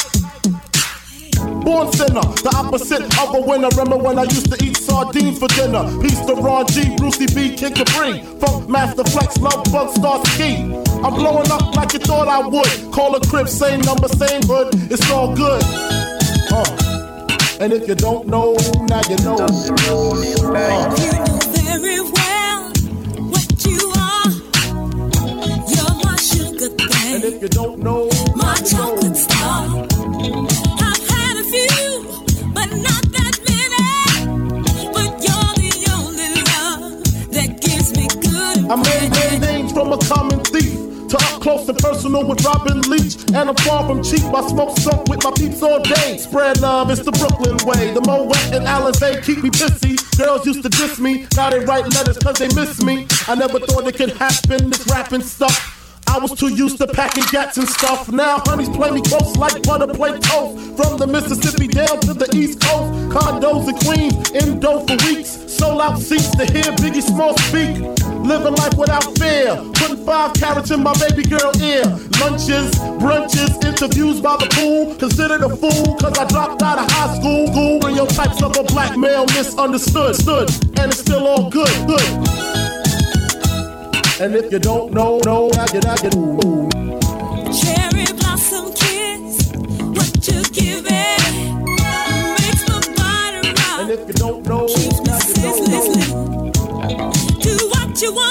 S31: Born sinner, the opposite of a winner. Remember when I used to eat sardines for dinner? Peace to Ron G, Brucey B, Kid Capri, Funkmaster Flex, Lovebug Starski. I'm blowing up like you thought I would. Call a crib, same number, same hood. It's all good. Uh. And if you don't know, now you know. Uh.
S22: very well what you are. You're my sugar thing.
S31: And if you don't know,
S22: my chocolate star.
S31: I made names from a common thief to up close and personal with Robin Leach. And I'm far from cheap. I smoke skunk with my peeps all day. Spread love, it's the Brooklyn way. The Moet and Alizé keep me pissy. Girls used to diss me. Now they write letters cause they miss me. I never thought it could happen, this rapping stuff. I was too used to packing gats and stuff. Now honeys play me close like butter play toast. From the Mississippi down to the East Coast. Condos in Queens, indo for weeks. Sold out seats to hear Biggie Small speak. Living life without fear. Putting five carrots in my baby girl ear. Lunches, brunches, interviews by the pool. Considered a fool cause I dropped out of high school. School and your types of a black male misunderstood. Stood, and it's still all good. Good. And if you don't know, know, now you now you ooh.
S22: Cherry blossom kiss, what you giving makes my body rock.
S31: And if you don't know, now you don't know.
S22: Do what you want.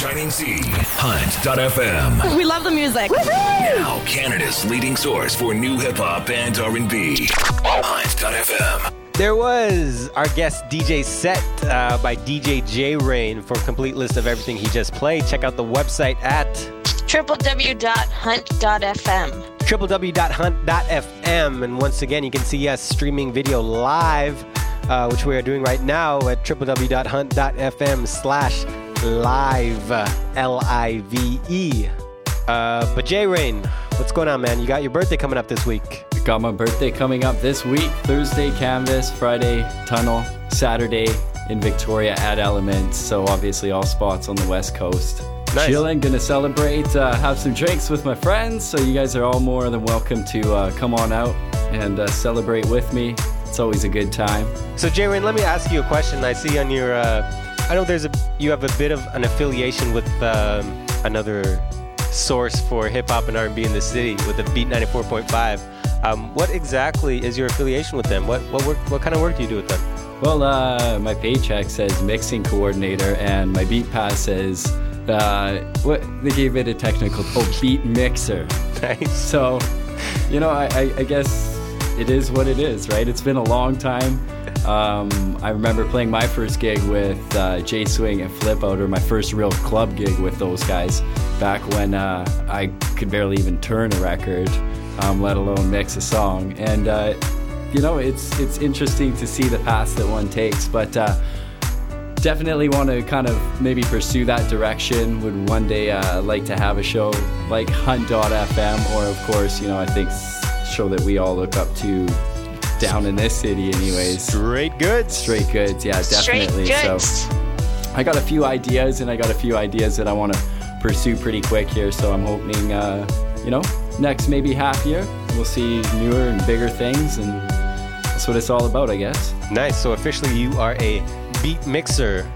S1: shining sea, Hunt.fm.
S6: We love the music.
S1: Now Canada's leading source for new hip hop and R&B. Hunt.fm.
S5: There was our guest DJ set uh, by DJ J-Reign. For a complete list of everything he just played, check out the website at
S6: www.hunt.fm.
S5: www.hunt.fm. And once again, you can see us streaming video live, uh, which we are doing right now at www.hunt.fm slash live, L-I-V-E. Uh, but J-Reign, what's going on, man? You got your birthday coming up this week.
S7: Got my birthday coming up this week. Thursday, Canvas. Friday, Tunnel. Saturday, in Victoria at Elements. So obviously all spots on the West Coast.
S5: Nice.
S7: Chilling, gonna celebrate, uh, have some drinks with my friends. So you guys are all more than welcome to uh, come on out and uh, celebrate with me. It's always a good time.
S5: So J-Reign, let me ask you a question. I see on your, uh, I know there's a, you have a bit of an affiliation with um, another source for hip hop and R&B in the city with the Beat 94.5. Um, what exactly is your affiliation with them? What what work, what kind of work do you do with them?
S7: Well, uh, my paycheck says mixing coordinator, and my beat pass says uh, what they gave it a technical oh beat mixer.
S5: Nice.
S7: So, you know, I, I, I guess it is what it is, right? It's been a long time. Um, I remember playing my first gig with uh, J Swing and Flip Out, or my first real club gig with those guys back when uh, I could barely even turn a record, um, let alone mix a song. And uh, you know, it's it's interesting to see the path that one takes, but. Uh, definitely want to kind of maybe pursue that direction. Would one day uh, like to have a show like Hunt.fm, or of course, you know, I think show that we all look up to down in this city, anyways.
S5: Straight goods.
S7: Straight goods, yeah,
S6: Straight
S7: definitely.
S6: goods.
S7: So I got a few ideas, and I got a few ideas that I want to pursue pretty quick here. So I'm hoping, uh, you know, next maybe half year we'll see newer and bigger things, and that's what it's all about, I guess.
S5: Nice. So officially, you are a beat mixer.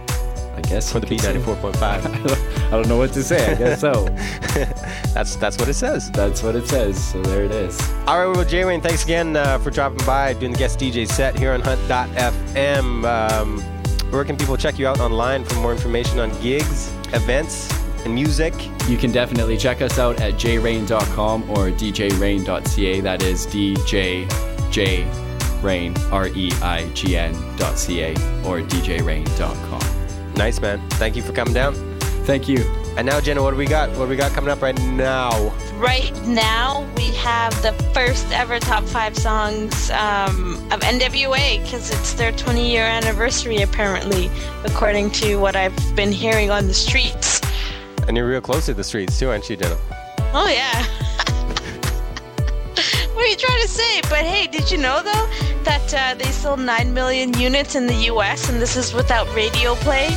S7: I guess
S5: for the Beat 94.5. (laughs)
S7: I don't know what to say. I guess so. (laughs)
S5: that's that's what it says.
S7: That's what it says. So there it is.
S5: All right, well, J-Reign, thanks again uh, for dropping by, doing the guest DJ set here on Hunt.fm. Um, where can people check you out online for more information on gigs, events, and music?
S7: You can definitely check us out at jreign.com or djreign.ca. That is DJ J-Reign, R E I G N dot C A, or djreign.com.
S5: Nice, man. Thank you for coming down.
S7: Thank you.
S5: And now, Jenna, what do we got? What do we got coming up right now?
S6: Right now, we have the first ever top five songs um, of NWA because it's their 20 year anniversary, apparently, according to what I've been hearing on the streets.
S5: And you're real close to the streets, too, aren't you, Jenna?
S6: Oh, yeah. (laughs) what are you trying to say? But hey, did you know, though, that uh, they sold 9 million units in the US and this is without radio play?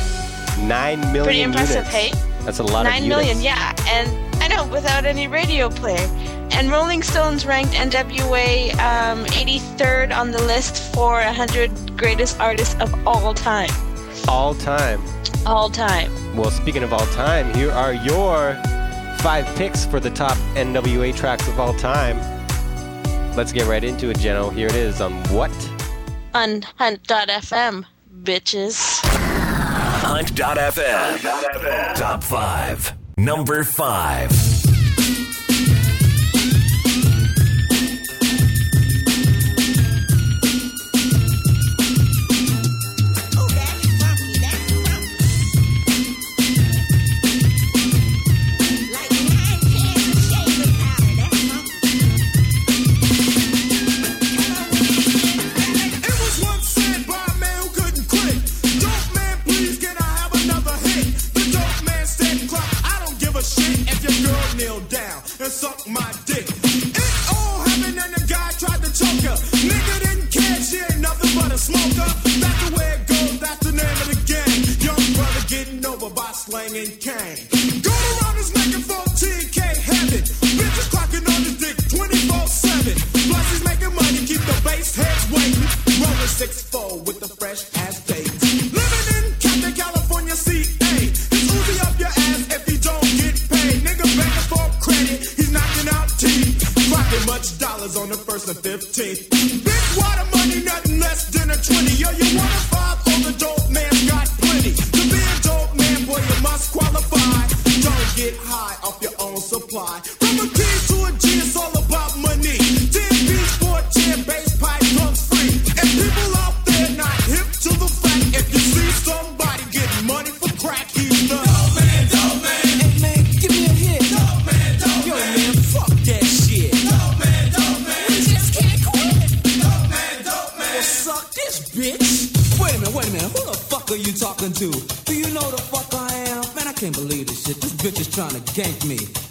S5: Nine million
S6: Pretty impressive,
S5: units.
S6: hey?
S5: That's a lot
S6: Nine
S5: of
S6: million,
S5: units.
S6: yeah. And I know, without any radio play. And Rolling Stones ranked NWA um, 83rd on the list for 100 greatest artists of all time.
S5: All time.
S6: All time.
S5: Well, speaking of all time, here are your five picks for the top NWA tracks of all time. Let's get right into it, Jeno. Here it is on what?
S6: On Hunt.fm, bitches.
S1: Hunt.fm. Hunt.fm. Top 5. Number
S2: 5. First trying to gank me.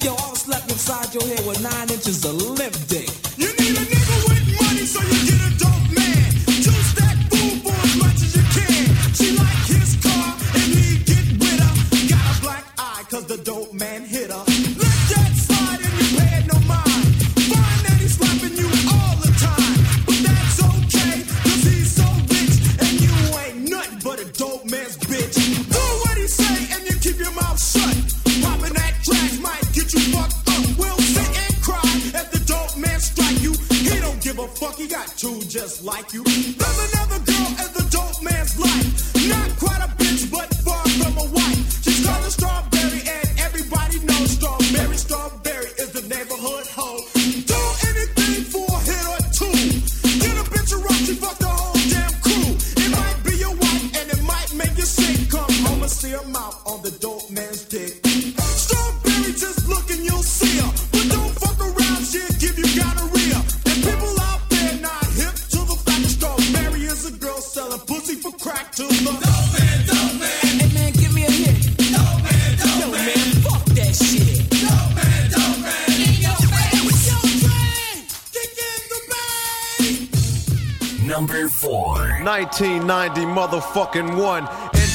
S32: 1990 motherfucking one.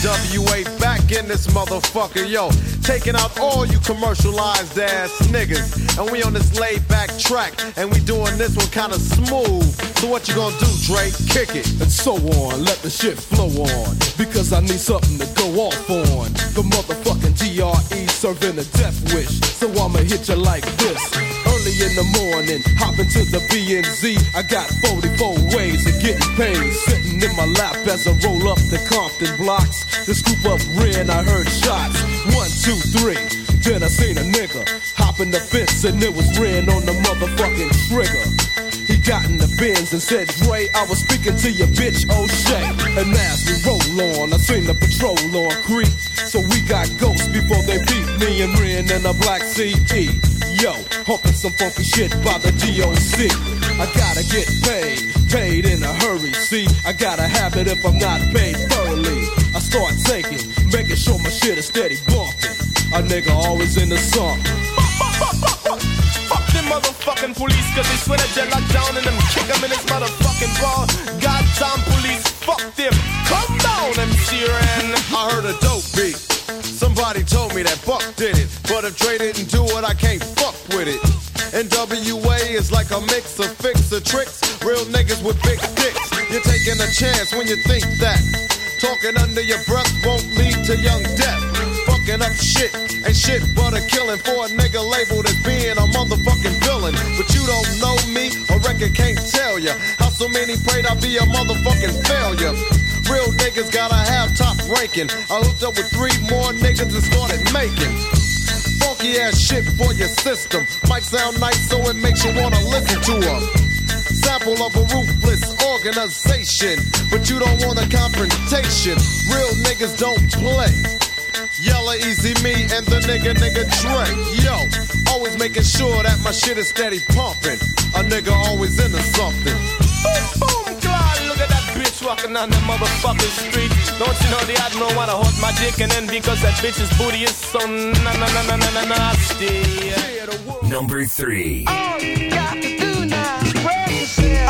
S32: NWA back in this motherfucker, yo. Taking out all you commercialized ass niggas. And we on this laid back track. And we doing this one kinda smooth. So what you gonna do, Drake? Kick it.
S27: and so on. Let the shit flow on. Because I need something to go off on. The motherfucking DRE serving a death wish. So I'ma hit you like this. Early in the morning, hop into the BNZ. I got 44 ways of getting paid. Sitting in my lap as I roll up the Compton blocks. The scoop up red, I heard shots. One, two, three. Then I seen a nigga hop in the fence and it was red on the motherfucking trigger. He got in the bins and said, Dre, I was speaking to your bitch O'Shea. And as we roll on, I seen the patrol on creep. So we got ghosts before they beat me and Ren in a black CE. Yo, humping some funky shit by the DOC. I gotta get paid, paid in a hurry. See, I gotta have it if I'm not paid thoroughly. I start taking, making sure my shit is steady bumping. A nigga always in the song.
S2: Fuck them motherfucking police, cause they swear you locked down and them kick them in his motherfucking ball. Goddamn police, fuck them. Come down, MC Ren.
S32: I heard a dope beat. Somebody told me that Buck did it. But if Dre didn't do it, I can't fuck with it. NWA is like a mix of fix of tricks. Real niggas with big dicks. You're taking a chance when you think that. Talking under your breath won't lead to young death. Fucking up shit. Ain't shit but a killing for a nigga labeled as being a motherfucking villain. But you don't know me, a record can't tell ya. How so many prayed I'd be a motherfucking failure. Real niggas gotta have top ranking. I hooked up with three more niggas and started making. Funky ass shit for your system. Might sound nice so it makes you wanna listen to 'em. Sample of a ruthless organization. But you don't want a confrontation. Real niggas don't play. Yella Eazy Me and the nigga nigga Dre. Yo, always making sure that my shit is steady pumping. A nigga always into something.
S2: Boom, that Bitch walking on the motherfucking street. Don't you know the admiral wanna hold my dick and then because that bitch's booty is so na na na na na na nasty.
S1: Number three.
S27: Oh,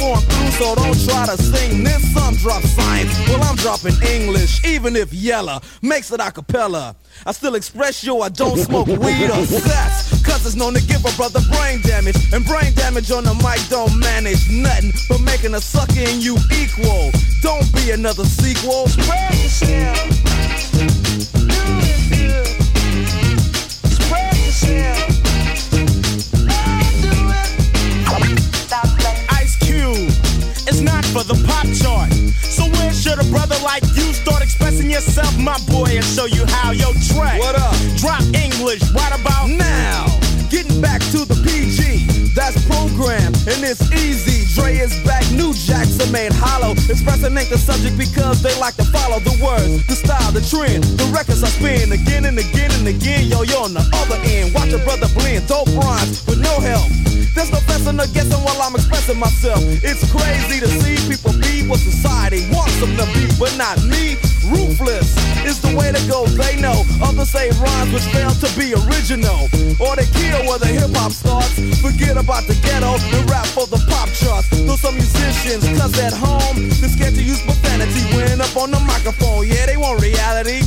S27: I'm through, so don't try to sing this. Some drop science, well, I'm dropping English, even if yella makes it a cappella. I still express yo, I don't smoke weed or sex, cause it's known to give a brother brain damage. And brain damage on the mic don't manage nothing but making a sucker you equal. Don't be another sequel. Spread yourself.
S2: For the pop chart. So where should a brother like you start expressing yourself, my boy, and show you how? Yo, Dre.
S27: What up?
S2: Drop English right about
S27: now. Getting back to the PG, that's program, and it's easy. Dre is back, new jacks are made hollow. Expressing ain't the subject because they like to follow the words, the style, the trend. The records I spin again and again and again. Yo, yo, on the other end, watch a brother blend, dope rhymes with no help. There's no guessing or guessing while I'm expressing myself. It's crazy to see people be what society wants them to be, but not me. Ruthless is the way to go, they know. Others say rhymes which fail to be original. Or they kill where the hip hop starts. Forget about the ghetto and rap for the pop charts. Though some musicians, cause at home, they're scared to use profanity when up on the microphone. Yeah, they want reality,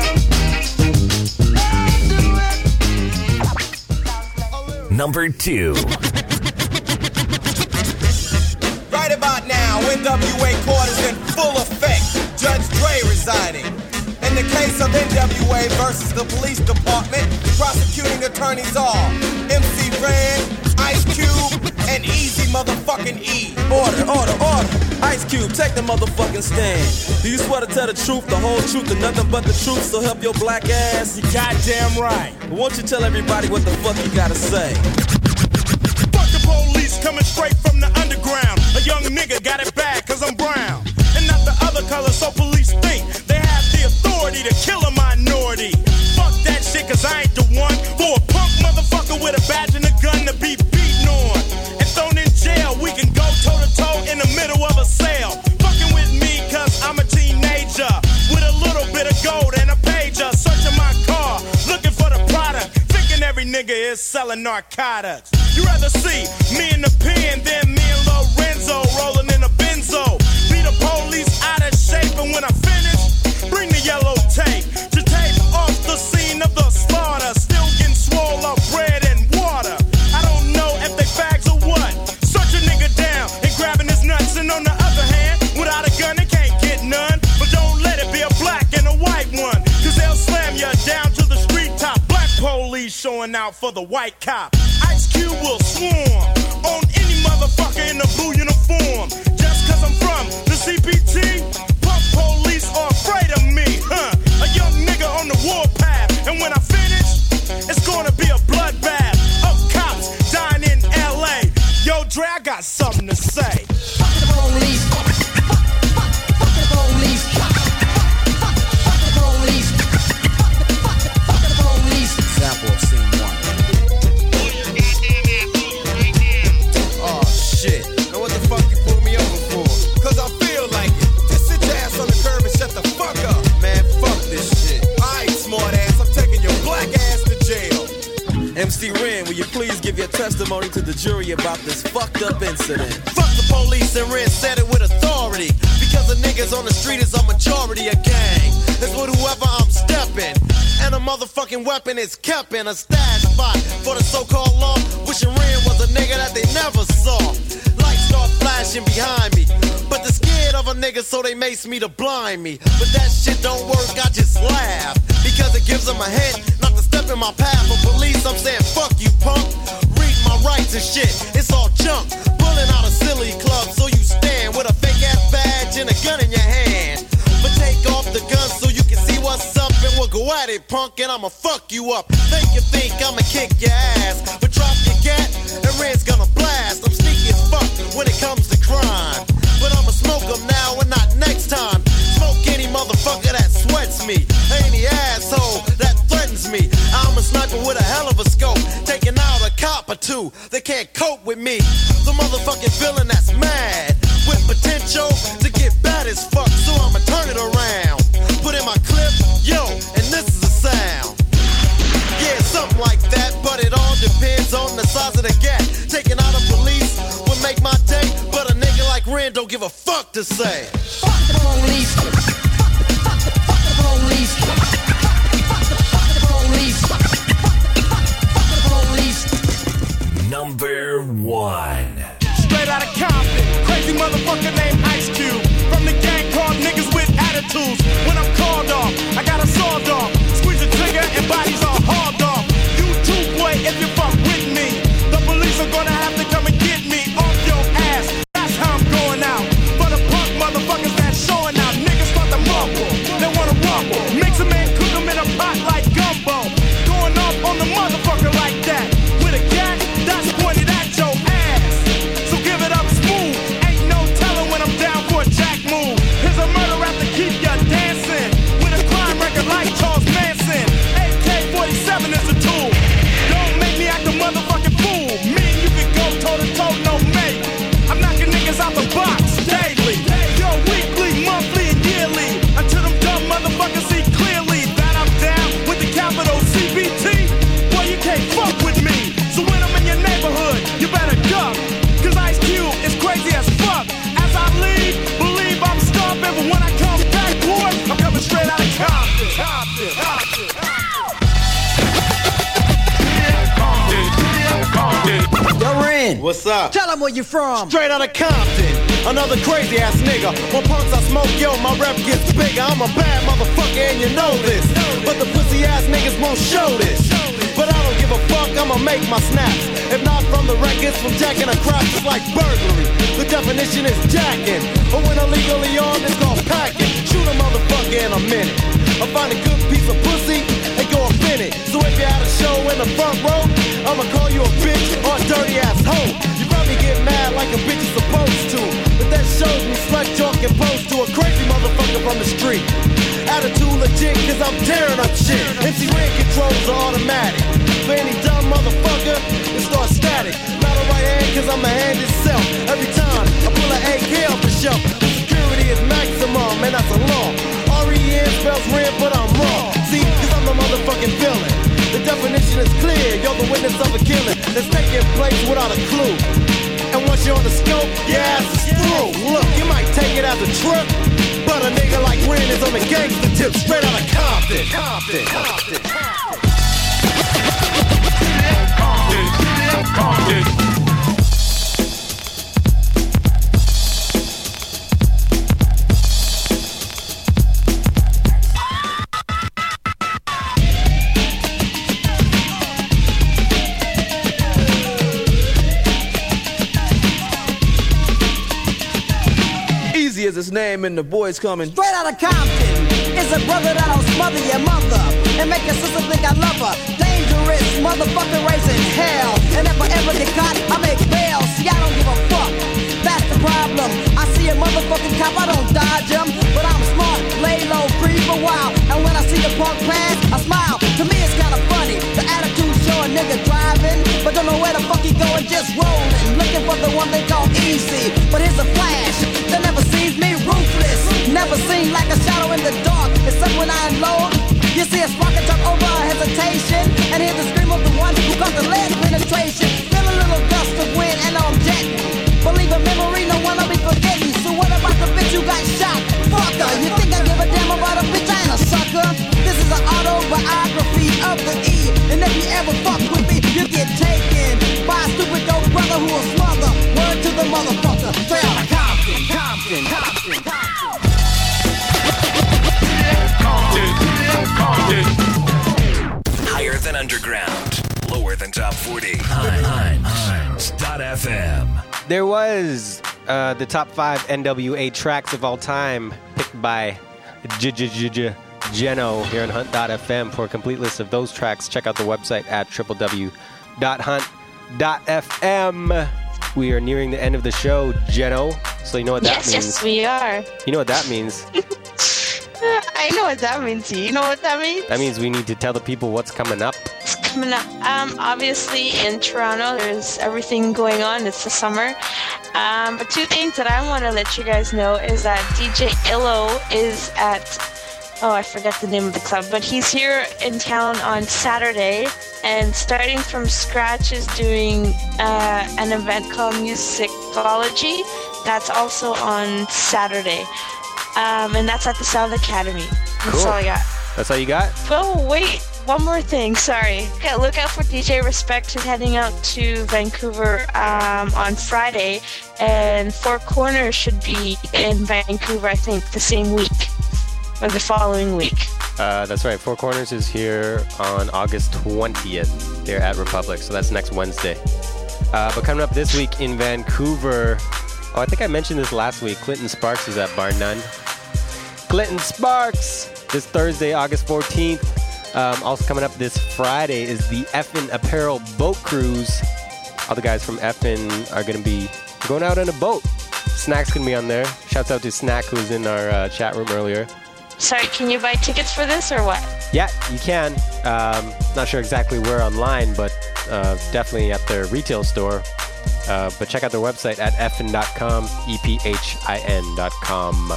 S1: Number two.
S33: Right about now, NWA court is in full effect. Judge Dre residing. In the case of NWA versus the police department, prosecuting attorneys are MC Ren, Ice Cube, and Eazy motherfucking E.
S27: Order, order, order. Ice Cube, take the motherfucking stand. Do you swear to tell the truth, the whole truth, and nothing but the truth, so help your black ass?
S2: You goddamn right.
S27: Won't you tell everybody what the fuck you gotta say?
S2: Fuck the police coming narcotics. You rather see me in the pen than me and Lorenzo rolling in a benzo. Be the police out of shape, and when I finish, bring the yellow tape to tape off the scene of the slaughter. Still getting swole up bread and water. I don't know if they fags or what. Search a nigga down and grabbing his nuts, and on the other hand, without a gun, they can't get none. But don't let it be a black and a white one, cause they'll slam you down to the street top. Black police showing out for the white cop. Ice Cube will swarm
S27: give your testimony to the jury about this fucked up incident?
S33: Fuck the police and Ren said it with authority. Because the niggas on the street is a majority of gang. It's with whoever I'm stepping. And a motherfucking weapon is kept in a stash spot for the so-called law. Wishing Ren was a nigga that they never saw. Lights start flashing behind me. But they're scared
S32: of a nigga, so they mace me to blind me. But that shit don't work, I just laugh. Because it gives them a hint not to step in my path. For police, I'm saying, fuck you, punk. Rights and shit, it's all junk. Pulling out a silly club, so you stand with a fake ass badge and a gun in your hand. But take off the gun so you can see what's up, and we'll go at it, punk, and I'ma fuck you up. Think you think I'ma kick your ass, but drop your gat, and Ren's gonna blast. I'm sneaky as fuck when it comes to crime. But I'ma smoke 'em now and not next time. Smoke any motherfucker that sweats me, any asshole that threatens me. I'm a sniper with a hell or two. They can't cope with me. The motherfucking villain that's mad with potential to get bad as fuck. So I'ma turn it around. Put in my clip, yo, and this is the sound. Yeah, something like that, but it all depends on the size of the gap. Taking out a police would make my day, but a nigga like Ren don't give a fuck to say. The. Fuck the police.
S1: One.
S2: Straight out of Compton, crazy motherfucker named Ice Cube. From the gang called niggas with attitudes. When I'm called off, I got a sawed off. Squeeze the trigger and bodies are hauled off. You too, boy, if you
S32: What's up?
S33: Tell them where you from.
S32: Straight out of Compton. Another crazy ass nigga. When punks I smoke, yo, my rep gets bigger. I'm a bad motherfucker and you know this. But the pussy ass niggas won't show this. But I don't give a fuck, I'ma make my snaps. If not from the records, from jacking a crop, it's like burglary. The definition is jacking. But when illegally armed, it's called packing. Shoot a motherfucker in a minute. I find a good piece of pussy it. So if you're at a show in the front row, I'ma call you a bitch or a dirty ass hoe. You probably get mad like a bitch is supposed to. But that shows me slut talking pose to a crazy motherfucker from the street. Attitude legit, cause I'm tearing up shit. MC Ren controls are automatic. For any dumb motherfucker, it starts static. Not a right hand, cause I'm a hand itself. Every time I pull an AK off the shelf, the security is maximum, and that's a law. R-E-N spells Ren, but I'm wrong. See, the motherfucking villain. The definition is clear, you're the witness of a killing that's taking place without a clue. And once you're on the scope, your ass through. Look, you might take it as a trip, but a nigga like Ren is on the gangster tip, straight out of Compton. Compton. Compton.
S33: Eazy as his name and the boys coming.
S29: Straight out of Compton. It's a brother that'll smother your mother and make your sister think I love her. Dangerous motherfucker raising hell. And if I ever get caught, I make bail. See, I don't give a fuck. That's the problem. I see a motherfucking cop, I don't dodge him. But I'm smart, lay low, breathe a while. And when I see the punk pass, I smile. To me, it's kinda funny. The attitude a nigga driving, but don't know where the fuck he going, just rolling. Looking for the one they call Eazy. But here's a flash. They never sees me ruthless. Never seen like a shadow in the dark. Except when I unload. You see a spark and jump over a hesitation. And hear the scream of the one who comes the lead penetration. Feel a little gust of wind and I'm jetting. Believe a memory, no one will be forgetting. So what about the bitch you got shot? Fucker, you think I give a damn about a bitch? I ain't a sucker. This is an autobiography of the. And if you ever fuck with me, you get taken by a stupid brother who'll smother. Word to the motherfucker, Compton, Compton, Compton, Compton.
S1: Higher than underground, lower than top 40. Hunt.fm.
S5: There was uh, the top five NWA tracks of all time picked by J J J J. Geno here on Hunt.fm. For a complete list of those tracks, check out the website at www.hunt.fm. We are nearing the end of the show, Geno. So you know what that
S6: yes,
S5: means.
S6: yes, we are.
S5: You know what that means. (laughs)
S6: I know what that means. You know what that means?
S5: That means we need to tell the people what's coming up.
S6: It's coming up. Um, obviously in Toronto, there's everything going on. It's the summer. Um, but two things that I want to let you guys know is that DJ Illo is at oh I forget the name of the club, but he's here in town on Saturday and starting from scratch is doing uh, an event called Musicology. That's also on Saturday. Um, and that's at the Sound Academy. That's
S5: Cool.
S6: all I got.
S5: That's all you got?
S6: Oh, wait. One more thing. Sorry. Okay, look out for DJ Respect who's heading out to Vancouver um, on Friday. And Four Corners should be in Vancouver, I think, the same week or the following week.
S5: Uh, that's right. Four Corners is here on August 20th. They're at Republic, so that's next Wednesday. Uh, but coming up this week in Vancouver, oh, I think I mentioned this last week. Clinton Sparks is at Bar None. Clinton Sparks this Thursday, August 14th. Um, also coming up this Friday is the Ephin Apparel Boat Cruise. All the guys from Ephin are going to be going out on a boat. Snack's going to be on there. Shouts out to Snack, who was in our uh, chat room earlier.
S6: Sorry, can you buy tickets for this or what?
S5: Yeah, you can. Um, not sure exactly where online, but uh, definitely at their retail store. Uh, but check out their website at ephin.com, E E-P-H-I-N.com.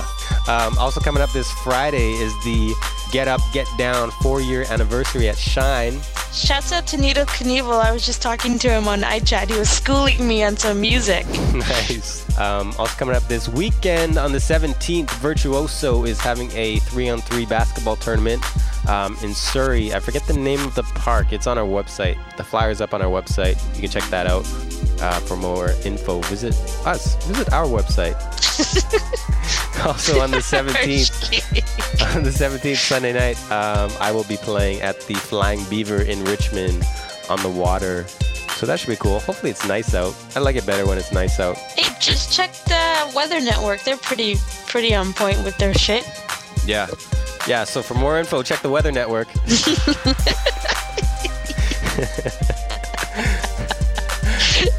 S5: Um, also coming up this Friday is the Get Up, Get Down four-year anniversary at Shine.
S6: Shouts out to Nito Knievel. I was just talking to him on iChat. He was schooling me on some music. (laughs)
S5: nice. Um, also coming up this weekend on the 17th, Virtuoso is having a three-on-three basketball tournament um, in Surrey. I forget the name of the park. It's on our website. The flyer's up on our website. You can check that out. Uh, for more info, visit us. Visit our website. (laughs) (laughs) also on the (laughs) 17th, on the 17th Sunday night, um, I will be playing at the Flying Beaver in Richmond on the water. So that should be cool. Hopefully it's nice out. I like it better when it's nice out.
S6: Hey, just check the Weather Network. They're pretty pretty on point with their shit.
S5: Yeah. Yeah, so for more info, check the Weather Network. (laughs)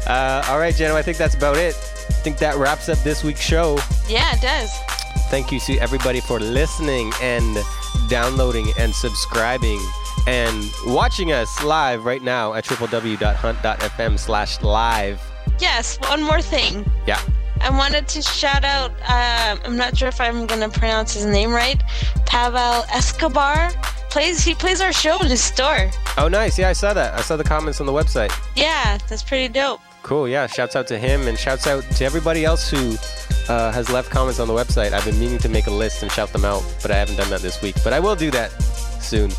S5: uh, all right, Jenna, I think that's about it. I think that wraps up this week's show.
S6: Yeah, it does.
S5: Thank you to everybody for listening and downloading and subscribing and watching us live right now at www.hunt.fm slash live.
S6: Yes, one more thing.
S5: Yeah.
S6: I wanted to shout out, um, I'm not sure if I'm going to pronounce his name right, Pavel Escobar. Plays He plays our show in his store.
S5: Oh, nice. Yeah, I saw that. I saw the comments on the website.
S6: Yeah, that's pretty dope.
S5: Cool. Yeah. Shouts out to him and shouts out to everybody else who uh, has left comments on the website. I've been meaning to make a list and shout them out, but I haven't done that this week. But I will do that soon.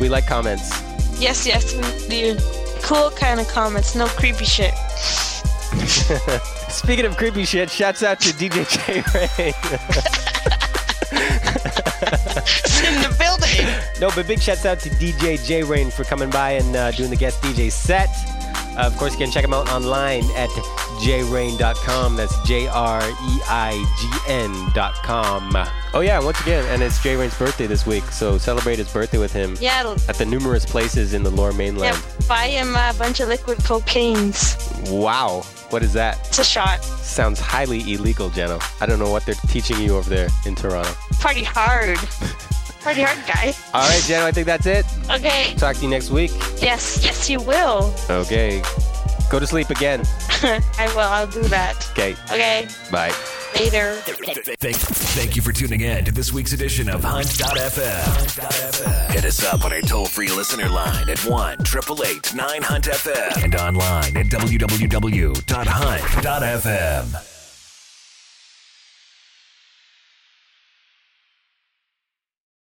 S5: We like comments.
S6: Yes, yes, we do. Cool kind of comments, no creepy shit. (laughs)
S5: Speaking of creepy shit, shouts out to DJ J Ray.
S6: in the building. (laughs)
S5: No, but big shouts out to DJ J-Reign for coming by and uh, doing the guest DJ set. Uh, of course, you can check him out online at jreign.com. That's J R E I G N.com. Oh, yeah, once again, and it's J-Reign's birthday this week, so celebrate his birthday with him
S6: Yeah,
S5: at the numerous places in the lower
S6: yeah,
S5: mainland.
S6: buy him a bunch of liquid cocaines.
S5: Wow, what is that?
S6: It's a shot.
S5: Sounds highly illegal, Jenno. I don't know what they're teaching you over there in Toronto.
S6: Party hard. (laughs) Party hard, guy.
S5: All right, Jenno, I think that's it.
S6: Okay.
S5: Talk to you next week.
S6: Yes, yes, you will.
S5: Okay. Go to sleep again. (laughs)
S6: I will. I'll do that.
S5: Okay.
S6: Okay.
S5: Bye.
S6: Later.
S1: Thank, thank you for tuning in to this week's edition of Hunt.fm. Hit us up on our toll free listener line at 1 888 9 Hunt FM and online at www.hunt.fm.